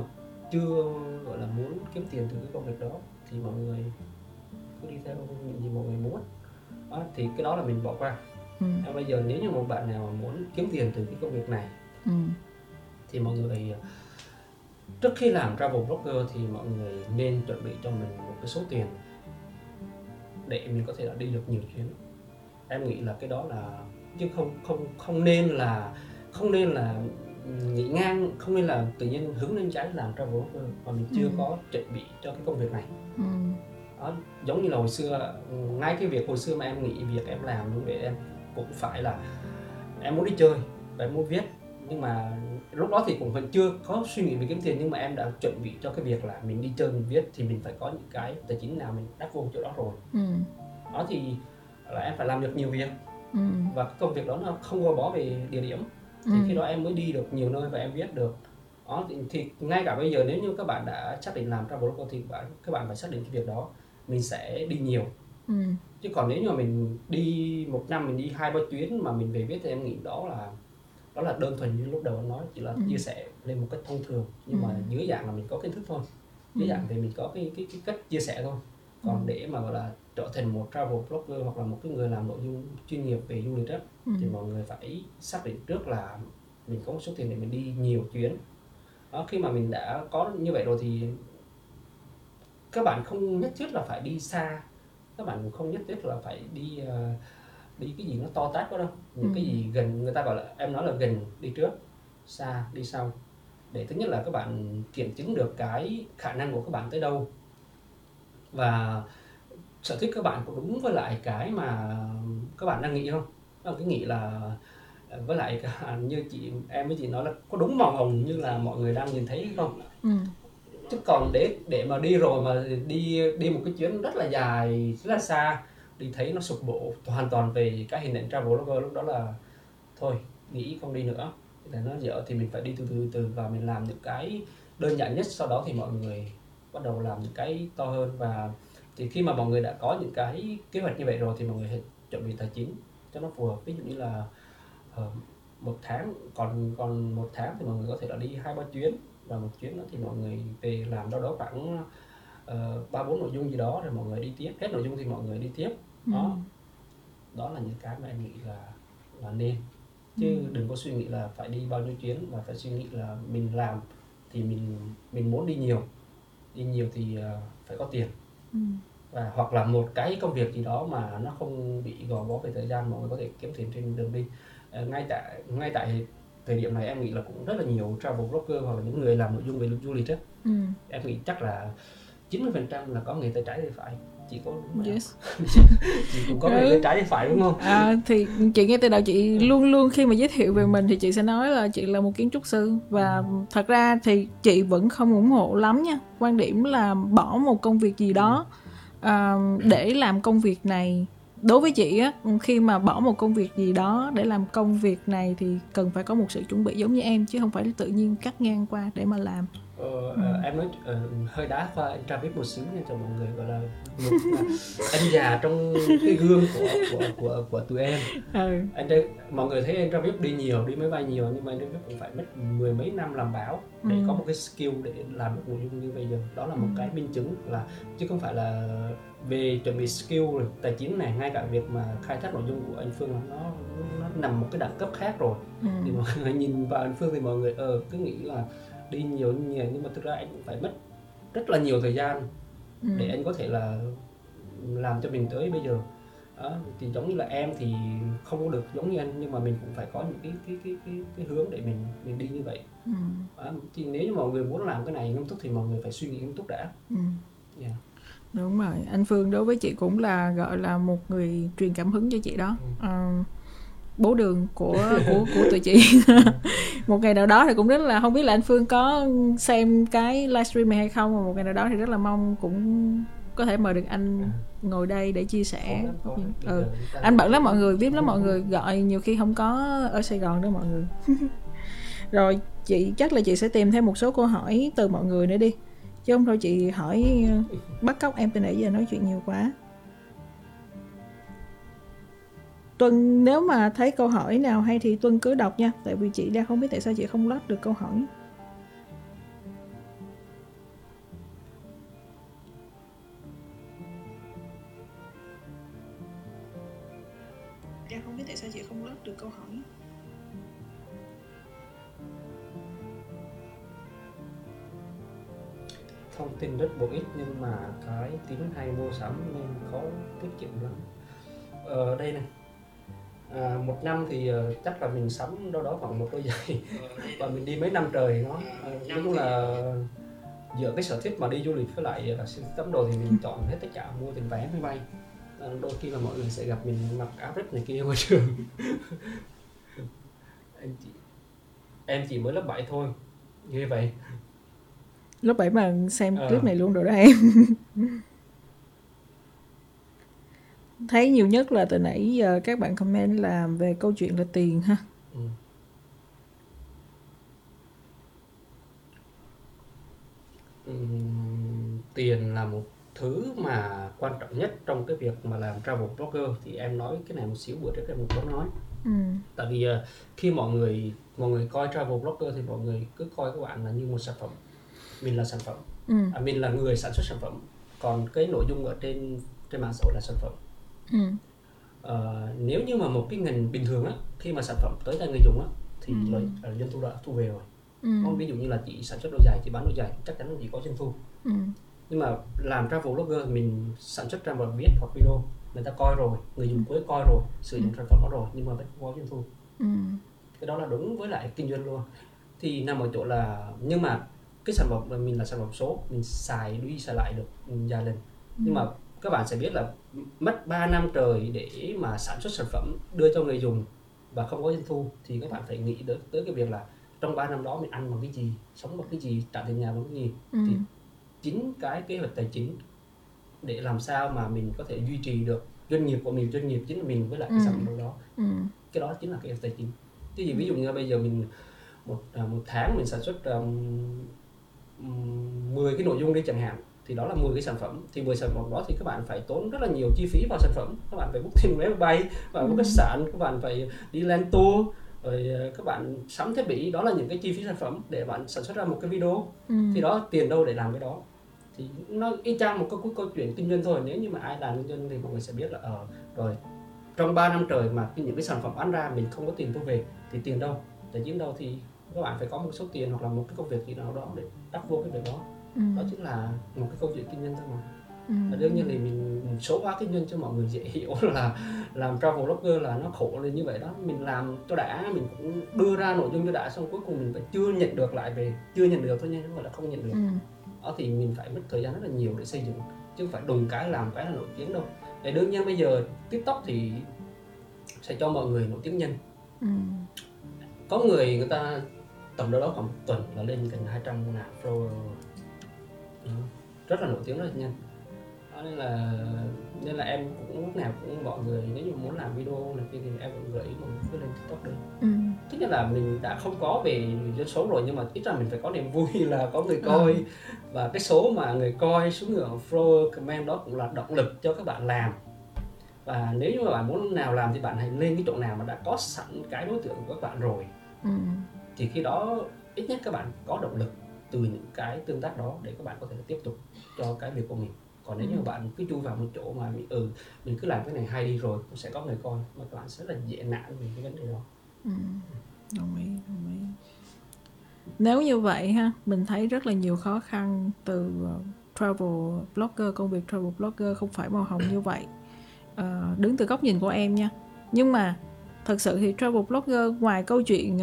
chưa gọi là muốn kiếm tiền từ cái công việc đó thì mọi người cứ đi theo những gì mọi người muốn đó, thì cái đó là mình bỏ qua ừ. bây giờ nếu như một bạn nào mà muốn kiếm tiền từ cái công việc này ừ. thì mọi người trước khi làm travel blogger thì mọi người nên chuẩn bị cho mình một cái số tiền để mình có thể là đi được nhiều chuyến em nghĩ là cái đó là chứ không không không nên là không nên là nghĩ ngang không nên là tự nhiên hướng lên trái làm travel blogger mà mình chưa ừ. có chuẩn bị cho cái công việc này ừ. đó, giống như là hồi xưa ngay cái việc hồi xưa mà em nghĩ việc em làm đúng vậy em cũng phải là em muốn đi chơi và em muốn viết nhưng mà lúc đó thì cũng vẫn chưa có suy nghĩ về kiếm tiền nhưng mà em đã chuẩn bị cho cái việc là mình đi chơi mình viết thì mình phải có những cái tài chính nào mình đắp vô chỗ đó rồi ừ. đó thì là em phải làm được nhiều việc ừ. và cái công việc đó nó không gò bó về địa điểm thì ừ. khi đó em mới đi được nhiều nơi và em viết được đó thì, thì ngay cả bây giờ nếu như các bạn đã xác định làm travel blogger thì các bạn các bạn phải xác định cái việc đó mình sẽ đi nhiều ừ. chứ còn nếu như mà mình đi một năm mình đi hai ba chuyến mà mình về viết thì em nghĩ đó là đó là đơn thuần như lúc đầu anh nói chỉ là ừ. chia sẻ lên một cách thông thường nhưng ừ. mà dưới dạng là mình có kiến thức thôi dưới ừ. dạng thì mình có cái cái, cái cách chia sẻ thôi còn ừ. để mà gọi là trở thành một travel blogger hoặc là một cái người làm nội dung chuyên nghiệp về du lịch đó ừ. thì mọi người phải xác định trước là mình có một số tiền để mình đi nhiều chuyến đó, khi mà mình đã có như vậy rồi thì các bạn không nhất thiết là phải đi xa các bạn cũng không nhất thiết là phải đi uh, đi cái gì nó to tát quá đâu. Những ừ. cái gì gần người ta gọi là em nói là gần đi trước xa đi sau. Để thứ nhất là các bạn kiểm chứng được cái khả năng của các bạn tới đâu. Và sở thích các bạn có đúng với lại cái mà các bạn đang nghĩ không? Là cái nghĩ là với lại [laughs] như chị em với chị nói là có đúng màu hồng như là mọi người đang nhìn thấy không? Ừ. chứ còn để để mà đi rồi mà đi đi một cái chuyến rất là dài rất là xa đi thấy nó sụp đổ hoàn toàn về cái hình ảnh travel blogger lúc đó là thôi nghĩ không đi nữa. Là nó dở thì mình phải đi từ từ từ và mình làm những cái đơn giản nhất sau đó thì mọi người bắt đầu làm những cái to hơn. Và thì khi mà mọi người đã có những cái kế hoạch như vậy rồi thì mọi người chuẩn bị tài chính cho nó phù hợp. Ví dụ như là uh, một tháng còn còn một tháng thì mọi người có thể là đi hai ba chuyến. Và một chuyến đó thì mọi người về làm đâu đó khoảng ba ba bốn nội dung gì đó rồi mọi người đi tiếp. Hết nội dung thì mọi người đi tiếp đó ừ. đó là những cái mà em nghĩ là là nên chứ ừ. đừng có suy nghĩ là phải đi bao nhiêu chuyến và phải suy nghĩ là mình làm thì mình mình muốn đi nhiều đi nhiều thì uh, phải có tiền ừ. và hoặc là một cái công việc gì đó mà nó không bị gò bó về thời gian mọi người có thể kiếm tiền trên đường đi uh, ngay tại ngay tại thời điểm này em nghĩ là cũng rất là nhiều travel blogger hoặc là những người làm nội dung về du lịch á ừ. em nghĩ chắc là 90% là có người tay trái tay phải chị có yes. [laughs] chị cũng có người ừ. trái tay phải đúng không? À, thì chị nghe từ đầu chị luôn luôn khi mà giới thiệu về mình thì chị sẽ nói là chị là một kiến trúc sư. Và thật ra thì chị vẫn không ủng hộ lắm nha. Quan điểm là bỏ một công việc gì đó à, để làm công việc này đối với chị á khi mà bỏ một công việc gì đó để làm công việc này thì cần phải có một sự chuẩn bị giống như em chứ không phải tự nhiên cắt ngang qua để mà làm Ờ, ừ. em nói uh, hơi đá qua anh Travis một xíu nha cho mọi người gọi là một anh già trong cái gương của của của của tụi em ừ. anh đây mọi người thấy anh Travis đi nhiều đi máy bay nhiều nhưng mà anh Travis cũng phải mất mười mấy năm làm báo để ừ. có một cái skill để làm được nội dung như bây giờ đó là một ừ. cái minh chứng là chứ không phải là về chuẩn bị skill tài chính này ngay cả việc mà khai thác nội dung của anh Phương nó nó nằm một cái đẳng cấp khác rồi ừ. thì mọi người [laughs] nhìn vào anh Phương thì mọi người ờ cứ nghĩ là đi nhiều như nhiều nhưng mà thực ra anh cũng phải mất rất là nhiều thời gian ừ. để anh có thể là làm cho mình tới bây giờ đó, thì giống như là em thì không có được giống như anh nhưng mà mình cũng phải có những cái cái cái cái, cái hướng để mình mình đi như vậy ừ. đó, thì nếu như mọi người muốn làm cái này nghiêm túc thì mọi người phải suy nghĩ nghiêm túc đã ừ. yeah. Đúng rồi anh Phương đối với chị cũng là gọi là một người truyền cảm hứng cho chị đó. Ừ. uh, bố đường của [laughs] của của tụi chị. [laughs] Một ngày nào đó thì cũng rất là không biết là anh Phương có xem cái livestream này hay không mà một ngày nào đó thì rất là mong cũng có thể mời được anh ngồi đây để chia sẻ. Ừ. anh bận lắm mọi người biết lắm mọi người. Gọi nhiều khi không có ở Sài Gòn đó mọi người. [laughs] Rồi chị chắc là chị sẽ tìm thêm một số câu hỏi từ mọi người nữa đi chứ không thôi chị hỏi ờ, bắt cóc em từ nãy giờ nói chuyện nhiều quá. Tuân, nếu mà thấy câu hỏi nào hay thì Tuân cứ đọc nha, Tại vì chị đang không biết tại sao chị không lót được câu hỏi. Thông tin rất bổ ích nhưng mà cái tính hay mua sắm nên khó tiết kiệm lắm. Ở ờ, đây này. À, một năm thì uh, chắc là mình sắm đâu đó khoảng một đôi giày. [laughs] Và mình đi mấy năm trời nó uh, nói chung là giữa cái sở thích mà đi du lịch với lại là tấm đồ thì mình [laughs] chọn hết tất cả mua tiền vé máy bay. À, đôi khi là mọi người sẽ gặp mình mặc áo rách này kia ngoài trường [laughs] em chỉ em chỉ mới lớp 7 thôi. Như vậy lớp 7 mà xem clip này luôn rồi đó em. [laughs] Thấy nhiều nhất là từ nãy giờ các bạn comment là về câu chuyện là tiền ha. Ừ. Ừ, tiền là một thứ mà quan trọng nhất trong cái việc mà làm travel blogger. Thì em nói cái này một xíu bữa trước em cũng có nói. Ừ. tại vì uh, khi mọi người mọi người coi travel blogger thì mọi người cứ coi các bạn là như một sản phẩm mình là sản phẩm ừ. à, mình là người sản xuất sản phẩm còn cái nội dung ở trên trên mạng xã hội là sản phẩm ừ. uh, nếu như mà một cái ngành bình thường á khi mà sản phẩm tới tay người dùng á thì ừ. lợi uh, doanh thu đã thu về rồi ừ. không ví dụ như là chị sản xuất đôi giày chị bán đôi giày chắc chắn là chỉ có doanh thu ừ. nhưng mà làm travel blogger mình sản xuất ra một viết hoặc video người ta coi rồi người dùng cuối coi rồi sử dụng ừ. sản phẩm đó rồi nhưng mà vẫn không có doanh thu ừ. cái đó là đúng với lại kinh doanh luôn thì nằm ở chỗ là nhưng mà cái sản phẩm là mình là sản phẩm số mình xài đi xài lại được vài lần ừ. nhưng mà các bạn sẽ biết là mất 3 năm trời để mà sản xuất sản phẩm đưa cho người dùng và không có doanh thu thì các bạn phải nghĩ tới, tới cái việc là trong 3 năm đó mình ăn bằng cái gì sống bằng cái gì trả tiền nhà bằng cái gì ừ. thì chính cái kế hoạch tài chính để làm sao mà mình có thể duy trì được doanh nghiệp của mình doanh nghiệp chính là mình với lại cái ừ. sản phẩm đó ừ. cái đó chính là cái tài chính cái gì ví dụ như bây giờ mình một à, một tháng mình sản xuất um, 10 cái nội dung đi chẳng hạn thì đó là 10 cái sản phẩm. Thì 10 sản phẩm đó thì các bạn phải tốn rất là nhiều chi phí vào sản phẩm. Các bạn phải book thêm vé bay và book khách sạn các bạn phải đi lên tour rồi ờ, các bạn sắm thiết bị. Đó là những cái chi phí sản phẩm để bạn sản xuất ra một cái video. Ừ. thì đó tiền đâu để làm cái đó? Thì nó y chang một cái câu chuyện kinh doanh thôi. Nếu như mà ai làm kinh doanh thì mọi người sẽ biết là ờ à, rồi trong 3 năm trời mà những cái sản phẩm bán ra mình không có tiền thu về thì tiền đâu? Tài chính đâu thì các bạn phải có một số tiền hoặc là một cái công việc gì nào đó để đắp vô cái việc đó ừ. đó chính là một cái câu chuyện kinh doanh thôi mà ừ. và đương nhiên thì mình, số hóa kinh doanh cho mọi người dễ hiểu [laughs] là làm travel blogger là nó khổ lên như vậy đó mình làm cho đã mình cũng đưa ra nội dung cho đã xong cuối cùng mình phải chưa nhận được lại về chưa nhận được thôi nha không phải là không nhận được ừ. đó thì mình phải mất thời gian rất là nhiều để xây dựng chứ không phải đùng cái làm cái là nổi tiếng đâu để đương nhiên bây giờ tiktok thì sẽ cho mọi người nổi tiếng nhanh ừ. có người người ta tầm đó đó khoảng tuần là lên gần 200 ngàn follower rất là nổi tiếng rất là nhanh. Đó nên là nên là em cũng lúc nào cũng mọi người nếu như muốn làm video này kia thì em cũng gợi ý mọi người cứ lên tiktok đi. Ừ. nhất là mình đã không có về dân số rồi nhưng mà ít ra mình phải có niềm vui [laughs] là có người coi. Ừ. và cái số mà người coi số người follow comment đó cũng là động lực cho các bạn làm. Và nếu như mà bạn muốn nào làm thì bạn hãy lên cái chỗ nào mà đã có sẵn cái đối tượng của các bạn rồi. Ừ. thì khi đó ít nhất các bạn có động lực từ những cái tương tác đó để các bạn có thể tiếp tục cho cái việc của mình còn nếu ừ. như bạn cứ chui vào một chỗ mà mình ừ mình cứ làm cái này hay đi rồi cũng sẽ có người coi mà các bạn sẽ là dễ nản về cái vấn đề đó ừ. đồng ý đồng ý nếu như vậy ha mình thấy rất là nhiều khó khăn từ uh, travel blogger công việc travel blogger không phải màu hồng như vậy uh, đứng từ góc nhìn của em nha nhưng mà thật sự thì travel blogger ngoài câu chuyện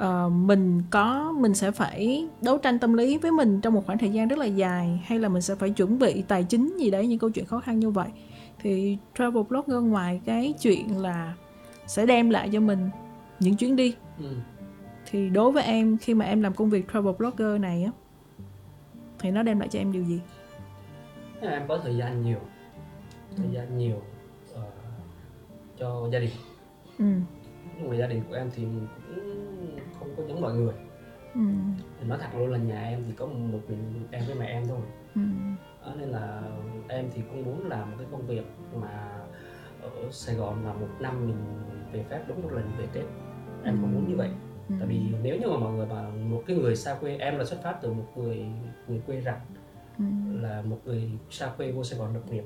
uh, mình có mình sẽ phải đấu tranh tâm lý với mình trong một khoảng thời gian rất là dài hay là mình sẽ phải chuẩn bị tài chính gì đấy những câu chuyện khó khăn như vậy thì travel blogger ngoài cái chuyện là sẽ đem lại cho mình những chuyến đi ừ. thì đối với em khi mà em làm công việc travel blogger này á thì nó đem lại cho em điều gì em có thời gian nhiều thời ừ. gian nhiều uh, cho gia đình ừ. người gia đình của em thì cũng không có giống mọi người ừ. nói thật luôn là nhà em thì có một mình em với mẹ em thôi ừ. đó, nên là em thì cũng muốn làm một cái công việc mà ở Sài Gòn là một năm mình về phép đúng một lần về Tết em ừ. cũng muốn như vậy ừ. tại vì nếu như mà mọi người mà một cái người xa quê em là xuất phát từ một người người quê rặt ừ. là một người xa quê vô Sài Gòn lập nghiệp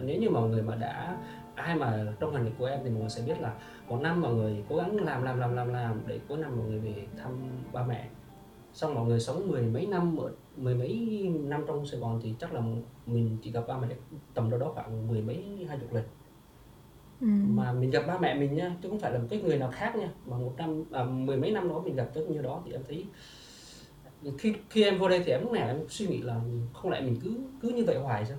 nếu như mọi người mà đã ai mà trong hành trình của em thì mọi người sẽ biết là một năm mọi người cố gắng làm làm làm làm làm để cuối năm mọi người về thăm ba mẹ. Xong mọi người sống mười mấy năm mười mấy năm trong Sài Gòn thì chắc là mình chỉ gặp ba mẹ tầm đâu đó khoảng mười mấy hai chục lần. Ừ. mà mình gặp ba mẹ mình nha chứ không phải là một cái người nào khác nha mà một năm à, mười mấy năm đó mình gặp tới như đó thì em thấy khi khi em vô đây thì em lúc nào em suy nghĩ là không lẽ mình cứ cứ như vậy hoài sao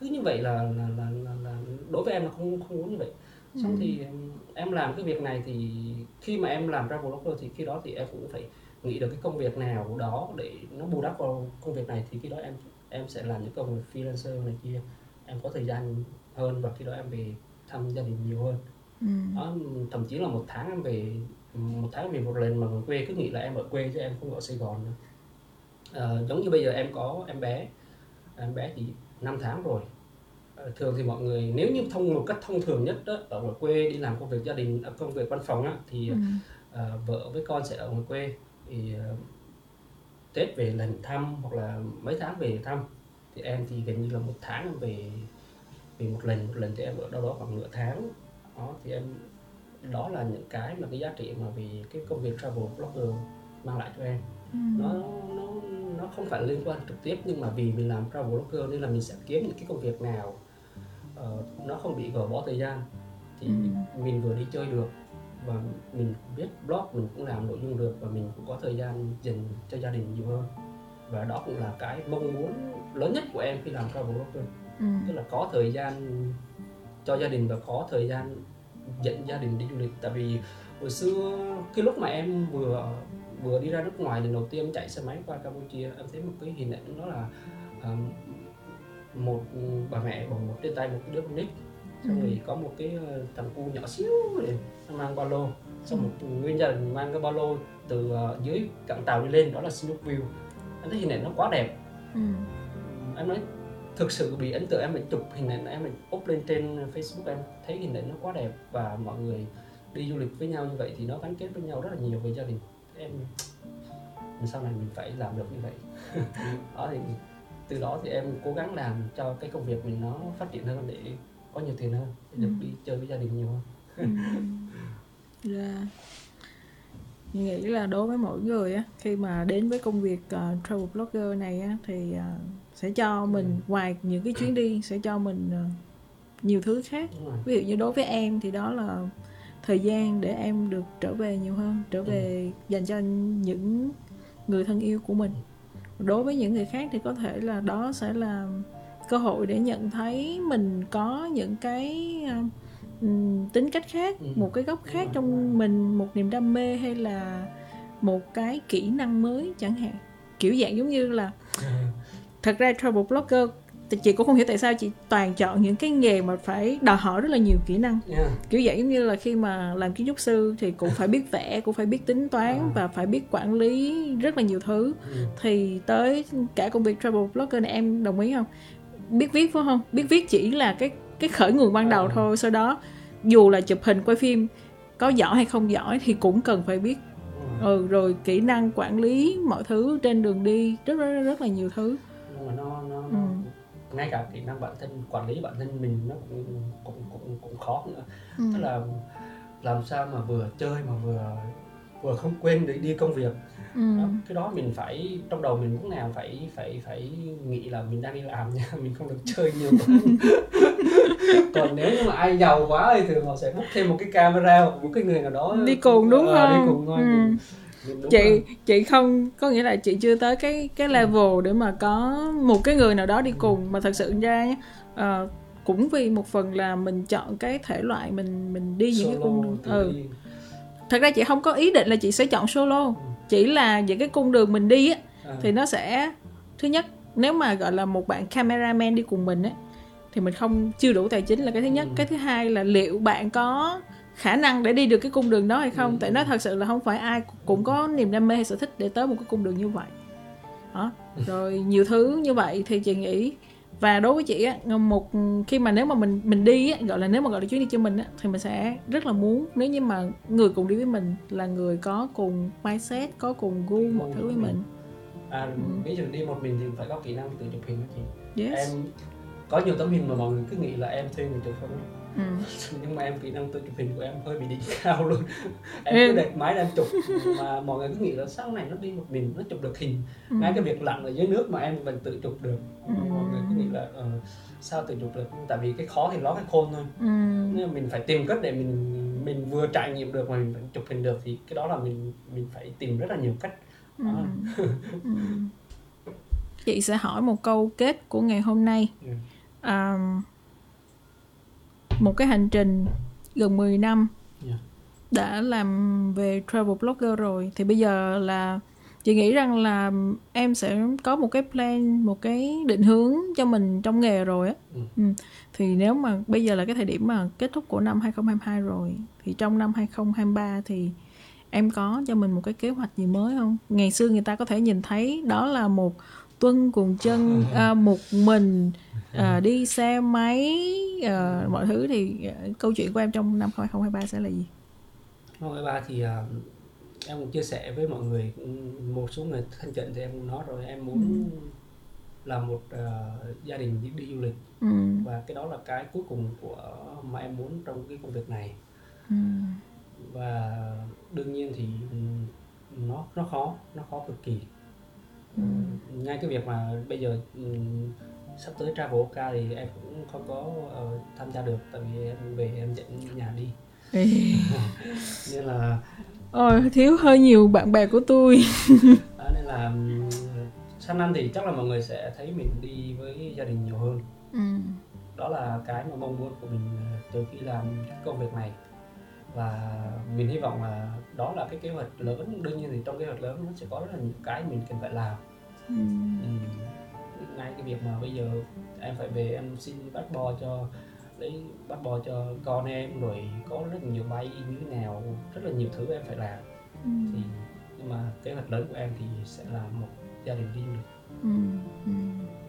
cứ như vậy là là, là, là, là đối với em là không không muốn như vậy xong ừ. thì em làm cái việc này thì khi mà em làm travel blogger thì khi đó thì em cũng phải nghĩ được cái công việc nào đó để nó bù đắp vào công việc này thì khi đó em em sẽ làm những công việc freelancer này kia em có thời gian hơn và khi đó em về thăm gia đình nhiều hơn ừ. đó, thậm chí là một tháng em về một tháng về một lần mà người quê cứ nghĩ là em ở quê chứ em không ở Sài Gòn nữa à, giống như bây giờ em có em bé em bé thì 5 tháng rồi. Ờ, thường thì mọi người nếu như thông một cách thông thường nhất đó, ở ngoài quê đi làm công việc gia đình à, công việc văn phòng á, thì ừ. à, vợ với con sẽ ở ngoài quê. Thì à, tết về lần thăm hoặc là mấy tháng về thăm. Thì em thì gần như là một tháng em về về một lần một lần thì em ở đâu đó khoảng nửa tháng. Đó thì em đó là những cái mà cái giá trị mà vì cái công việc travel blogger mang lại cho em ừ. nó nó nó không phải liên quan trực tiếp nhưng mà vì mình làm travel blogger nên là mình sẽ kiếm những cái công việc nào uh, nó không bị gò bó thời gian thì ừ. mình vừa đi chơi được và mình biết blog mình cũng làm nội dung được và mình cũng có thời gian dành cho gia đình nhiều hơn và đó cũng là cái mong muốn lớn nhất của em khi làm travel blogger ừ. tức là có thời gian cho gia đình và có thời gian dẫn gia đình đi du lịch tại vì hồi xưa cái lúc mà em vừa vừa đi ra nước ngoài lần đầu tiên chạy xe máy qua Campuchia em thấy một cái hình ảnh đó là um, một bà mẹ bồng một trên tay một cái đứa con nít xong ừ. rồi có một cái ờ, thằng cu nhỏ xíu nó mang ba lô xong ừ. một nguyên gia đình mang cái ba lô từ uh, dưới cảng tàu đi lên đó là Snoopville em thấy hình ảnh nó quá đẹp ừ. em nói thực sự bị ấn tượng em phải chụp hình ảnh em mình up lên trên Facebook em thấy hình ảnh nó quá đẹp và mọi người đi du lịch với nhau như vậy thì nó gắn kết với nhau rất là nhiều về gia đình em sau này mình phải làm được như vậy [laughs] đó thì từ đó thì em cố gắng làm cho cái công việc mình nó phát triển hơn để có nhiều tiền hơn để được ừ. đi chơi với gia đình nhiều hơn ừ. yeah. [laughs] Dạ. Mình nghĩ là đối với mỗi người á khi mà đến với công việc uh, travel blogger này á thì uh, sẽ cho mình ừ. ngoài những cái chuyến đi sẽ cho mình uh, nhiều thứ khác ví dụ như đối với em thì đó là thời gian để em được trở về nhiều hơn trở về ừ. dành cho những người thân yêu của mình đối với những người khác thì có thể là đó sẽ là cơ hội để nhận thấy mình có những cái uh, tính cách khác ừ. một cái góc khác trong mình một niềm đam mê hay là một cái kỹ năng mới chẳng hạn kiểu dạng giống như là [laughs] thật ra travel blogger chị cũng không hiểu tại sao chị toàn chọn những cái nghề mà phải đòi hỏi rất là nhiều kỹ năng yeah. kiểu vậy giống như là khi mà làm kiến trúc sư thì cũng phải biết vẽ cũng phải biết tính toán À. và phải biết quản lý rất là nhiều thứ Ừ. thì tới cả công việc travel blogger này em đồng ý không biết viết phải không biết viết chỉ là cái cái khởi nguồn ban đầu À. thôi sau đó dù là chụp hình quay phim có giỏi hay không giỏi thì cũng cần phải biết Ừ. ừ rồi kỹ năng quản lý mọi thứ trên đường đi rất rất rất là nhiều thứ mà nó nó, Ừ. ngay cả kỹ năng bản thân quản lý bản thân mình nó cũng cũng cũng cũng khó nữa ừ. tức là làm sao mà vừa chơi mà vừa vừa không quên để đi công việc Ừ. đó, cái đó mình phải trong đầu mình lúc nào phải phải phải nghĩ là mình đang đi làm nha [laughs] mình không được chơi nhiều [laughs] còn nếu như mà ai giàu quá thì thường họ sẽ book thêm một cái camera hoặc một cái người nào đó đi cùng đúng Ờ, không đi cùng thôi ừ. Đúng chị rồi. chị không có nghĩa là chị chưa tới cái cái level để mà có một cái người nào đó đi cùng mà thật sự ra ờ, cũng vì một phần là mình chọn cái thể loại mình mình đi những cái Solo cung đường ừ. đi. thật ra chị không có ý định là chị sẽ chọn solo chỉ là những cái cung đường mình đi á À, thì nó sẽ thứ nhất nếu mà gọi là một bạn cameraman đi cùng mình á thì mình không chưa đủ tài chính là cái thứ nhất Ừ. cái thứ hai là liệu bạn có khả năng để đi được cái cung đường đó hay không. Ừ. tại nó thật sự là không phải ai cũng có niềm đam mê hay sở thích để tới một cái cung đường như vậy. Đó. Rồi nhiều thứ như vậy thì chị nghĩ và đối với chị á một khi mà nếu mà mình mình đi á gọi là nếu mà gọi là chuyến đi cho mình á thì mình sẽ rất là muốn nếu như mà người cùng đi với mình là người có cùng mindset có cùng gu mọi thứ với mình. à, Ừ. ví dụ đi một mình thì phải có kỹ năng tự chụp hình đó chị. Yes. Em có nhiều tấm hình mà mọi người cứ nghĩ là em thuê người chụp không ừ. nhưng mà em kỹ năng tự chụp hình của em hơi bị đỉnh cao luôn [laughs] em Ừ. cứ đẹp máy em chụp mà mọi người cứ nghĩ là sao này nó đi một mình nó chụp được hình Ừ. ngay cái việc lặn ở dưới nước mà em vẫn tự chụp được Ừ. mọi người cứ nghĩ là ờ, sao tự chụp được tại vì cái khó thì nó cái khôn thôi Ừ. nên mình phải tìm cách để mình mình vừa trải nghiệm được mà mình vẫn chụp hình được thì cái đó là mình mình phải tìm rất là nhiều cách Ừ. [laughs] Ừ. chị sẽ hỏi một câu kết của ngày hôm nay Ừ. à, một cái hành trình gần 10 năm Yeah. đã làm về travel blogger rồi thì bây giờ là chị nghĩ rằng là em sẽ có một cái plan một cái định hướng cho mình trong nghề rồi á Ừ. ừ. thì nếu mà bây giờ là cái thời điểm mà kết thúc của năm 2022 rồi thì trong năm 2023 thì em có cho mình một cái kế hoạch gì mới không ngày xưa người ta có thể nhìn thấy đó là một tuân cùng chân à, một mình à, đi xe máy à, mọi thứ thì à, câu chuyện của em trong năm 2023 sẽ là gì? Năm 23 thì à, em cũng chia sẻ với mọi người ừ, một số người thân cận thì em cũng nói rồi em muốn làm một à, gia đình đi, đi du lịch. Ừ. và cái đó là cái cuối cùng của mà em muốn trong cái công việc này. Ừ. và đương nhiên thì ừ, nó nó khó nó khó cực kỳ Ừ. ngay cái việc mà bây giờ ừ, sắp tới Traveloka thì em cũng không có ờ, tham gia được tại vì em về em dẫn nhà đi. [laughs] Nên là Ôi, thiếu hơi nhiều bạn bè của tôi. [laughs] Đó, nên là ừm, sang năm thì chắc là mọi người sẽ thấy mình đi với gia đình nhiều hơn. Ừ. đó là cái mà mong muốn của mình ờ, từ khi làm công việc này và mình hy vọng là đó là cái kế hoạch lớn đương nhiên thì trong kế hoạch lớn nó sẽ có rất là nhiều cái mình cần phải làm Ừ. Ừm, ngay cái việc mà bây giờ em phải về em xin passport cho lấy passport cho con em rồi có rất nhiều bay như thế nào rất là nhiều thứ em phải làm Ừ. thì nhưng mà kế hoạch lớn của em thì sẽ là một gia đình du lịch Ừ. Ừ.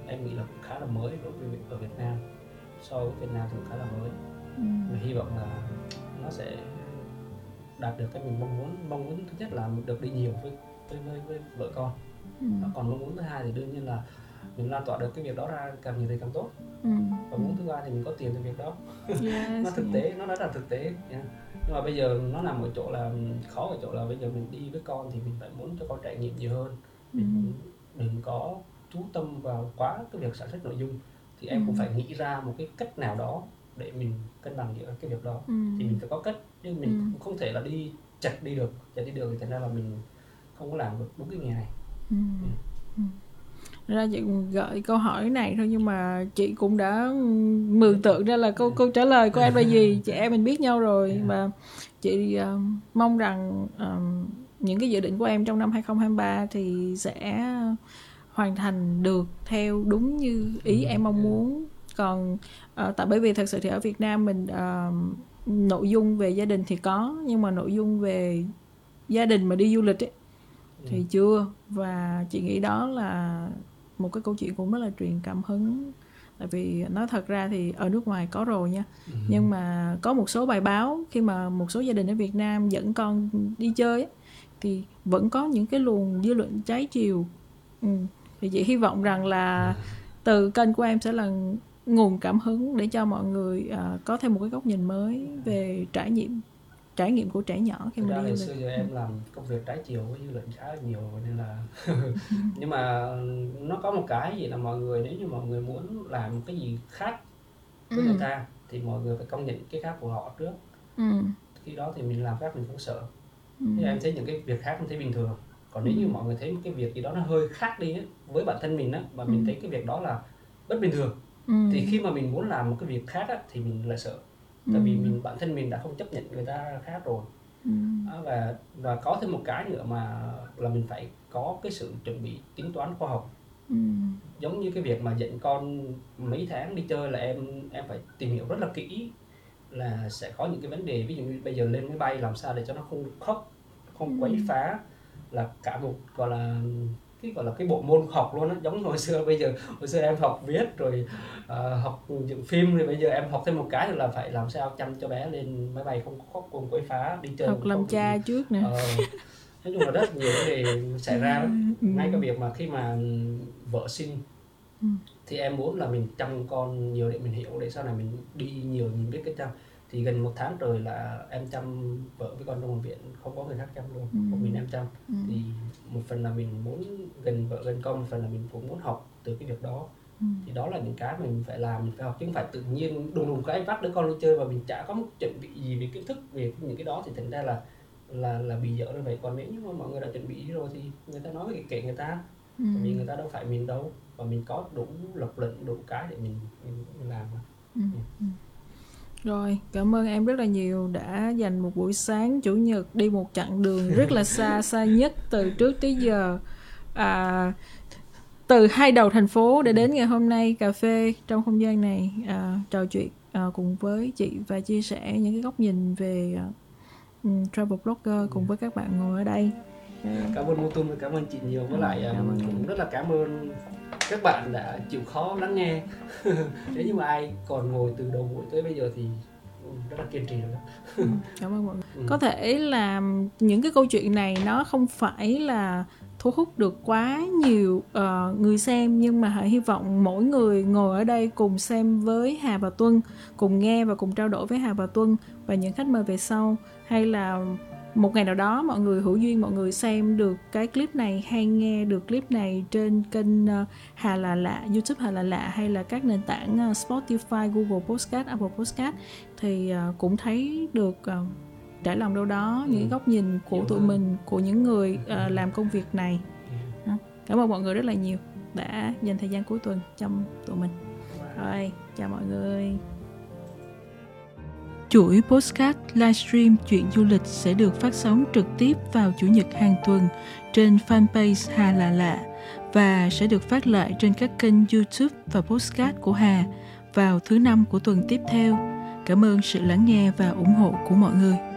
em nghĩ là cũng khá là mới đối với ở Việt Nam so với Việt Nam thì khá là mới Ừ. và hy vọng là nó sẽ đạt được cái mình mong muốn mong muốn thứ nhất là được đi nhiều với với, với, với vợ con Ừ. còn mong muốn thứ hai thì đương nhiên là mình lan tỏa được cái việc đó ra càng nhiều thì càng tốt Ừ. và muốn thứ ba thì mình có tiền từ việc đó Yes, [laughs] nó thực tế nó rất là thực tế nhưng mà bây giờ nó nằm ở chỗ là khó ở chỗ là bây giờ mình đi với con thì mình phải muốn cho con trải nghiệm nhiều hơn Ừ. mình đừng có chú tâm vào quá cái việc sản xuất nội dung thì em cũng Ừ. phải nghĩ ra một cái cách nào đó để mình cân bằng giữa cái việc đó Ừ. thì mình phải có cách nhưng mình Ừ. cũng không thể là đi chặt đi được chặt đi được thì thành ra là mình không có làm được đúng cái nghề này Ừ. Ừ. Thật ra chị cũng gợi câu hỏi này thôi nhưng mà chị cũng đã mường tượng ra là câu câu trả lời của em là gì [laughs] chị em mình biết nhau rồi và chị ờ, mong rằng ờ, những cái dự định của em trong năm 2023 thì sẽ hoàn thành được theo đúng như ý ừ. em mong muốn còn uh, tại bởi vì thật sự thì ở Việt Nam mình uh, nội dung về gia đình thì có nhưng mà nội dung về gia đình mà đi du lịch ấy, thì ừ. chưa và chị nghĩ đó là một cái câu chuyện cũng rất là truyền cảm hứng tại vì nói thật ra thì ở nước ngoài có rồi nha ừ. nhưng mà có một số bài báo khi mà một số gia đình ở Việt Nam dẫn con đi chơi ấy, thì vẫn có những cái luồng dư luận trái chiều ừ. thì chị hy vọng rằng là à. từ kênh của em sẽ là nguồn cảm hứng để cho mọi người uh, có thêm một cái góc nhìn mới về trải nghiệm trải nghiệm của trẻ nhỏ khi mà đi du xưa giờ em làm công việc trái chiều với dư luận khá là nhiều nên là [laughs] nhưng mà nó có một cái gì là mọi người nếu như mọi người muốn làm cái gì khác với ừ. người ta thì mọi người phải công nhận cái khác của họ trước ừ. khi đó thì mình làm khác mình không sợ ừ. thì em thấy những cái việc khác em thấy bình thường còn nếu như ừ. mọi người thấy một cái việc gì đó nó hơi khác đi ấy, với bản thân mình á và mình ừ. thấy cái việc đó là bất bình thường ừ. thì khi mà mình muốn làm một cái việc khác á, thì mình lại sợ tại ừ. vì mình bản thân mình đã không chấp nhận người ta khác rồi ừ. và và có thêm một cái nữa mà là mình phải có cái sự chuẩn bị tính toán khoa học ừ. giống như cái việc mà dẫn con mấy tháng đi chơi là em em phải tìm hiểu rất là kỹ là sẽ có những cái vấn đề ví dụ như bây giờ lên máy bay làm sao để cho nó không khóc không quấy phá là cả một gọi là cái gọi là cái bộ môn học luôn á giống hồi xưa bây giờ hồi xưa em học viết rồi uh, học dựng phim thì bây giờ em học thêm một cái là phải làm sao chăm cho bé lên máy bay không khóc không quấy phá đi chơi học làm cha gì. trước nữa uh, nói chung là rất nhiều vấn đề xảy ra lắm [laughs] ừ. ngay cái việc mà khi mà vợ sinh ừ. thì em muốn là mình chăm con nhiều để mình hiểu để sau này mình đi nhiều mình biết cái chăm thì gần một tháng rồi là em chăm vợ với con trong bệnh viện không có người khác chăm luôn ừ. một mình em chăm ừ. thì một phần là mình muốn gần vợ gần con một phần là mình cũng muốn học từ cái việc đó ừ. thì đó là những cái mình phải làm mình phải học chứ không phải tự nhiên đùng đùng cái vắt đứa con đi chơi và mình chả có một chuẩn bị gì về kiến thức về những cái đó thì thành ra là là là bị dở như vậy còn nếu như mà mọi người đã chuẩn bị rồi thì người ta nói cái kệ người ta ừ. vì người ta đâu phải mình đâu và mình có đủ lập luận đủ cái để mình mình, mình làm mà. Ừ. Ừ. ừ. Rồi, cảm ơn em rất là nhiều đã dành một buổi sáng chủ nhật đi một chặng đường rất là xa, [laughs] xa nhất từ trước tới giờ. À, từ hai đầu thành phố để đến ngày hôm nay cà phê trong không gian này à, trò chuyện à, cùng với chị và chia sẻ những cái góc nhìn về uh, travel blogger cùng với các bạn ngồi ở đây. À. Cảm ơn Motum và cảm ơn chị nhiều. Với lại cảm ơn. cũng rất là cảm ơn các bạn đã chịu khó lắng nghe. [laughs] Nếu như mà ai còn ngồi từ đầu buổi tới bây giờ thì rất là kiên trì rồi ừ, [laughs] cảm ơn mọi người. Ừ. có thể là những cái câu chuyện này nó không phải là thu hút được quá nhiều uh, người xem nhưng mà hãy hy vọng mỗi người ngồi ở đây cùng xem với Hà và Tuân cùng nghe và cùng trao đổi với Hà và Tuân và những khách mời về sau hay là một ngày nào đó mọi người hữu duyên mọi người xem được cái clip này hay nghe được clip này trên kênh uh, Hà là lạ YouTube Hà là lạ hay là các nền tảng uh, Spotify, Google Podcast, Apple Podcast thì uh, cũng thấy được trải lòng đâu đó ừ. những góc nhìn của tụi mình của những người uh, làm công việc này. Ừ. cảm ơn mọi người rất là nhiều đã dành thời gian cuối tuần trong tụi mình. Rồi chào mọi người Chuỗi postcard livestream chuyện du lịch sẽ được phát sóng trực tiếp vào Chủ nhật hàng tuần trên fanpage Hà là lạ và sẽ được phát lại trên các kênh YouTube và postcard của Hà vào thứ năm của tuần tiếp theo. Cảm ơn sự lắng nghe và ủng hộ của mọi người.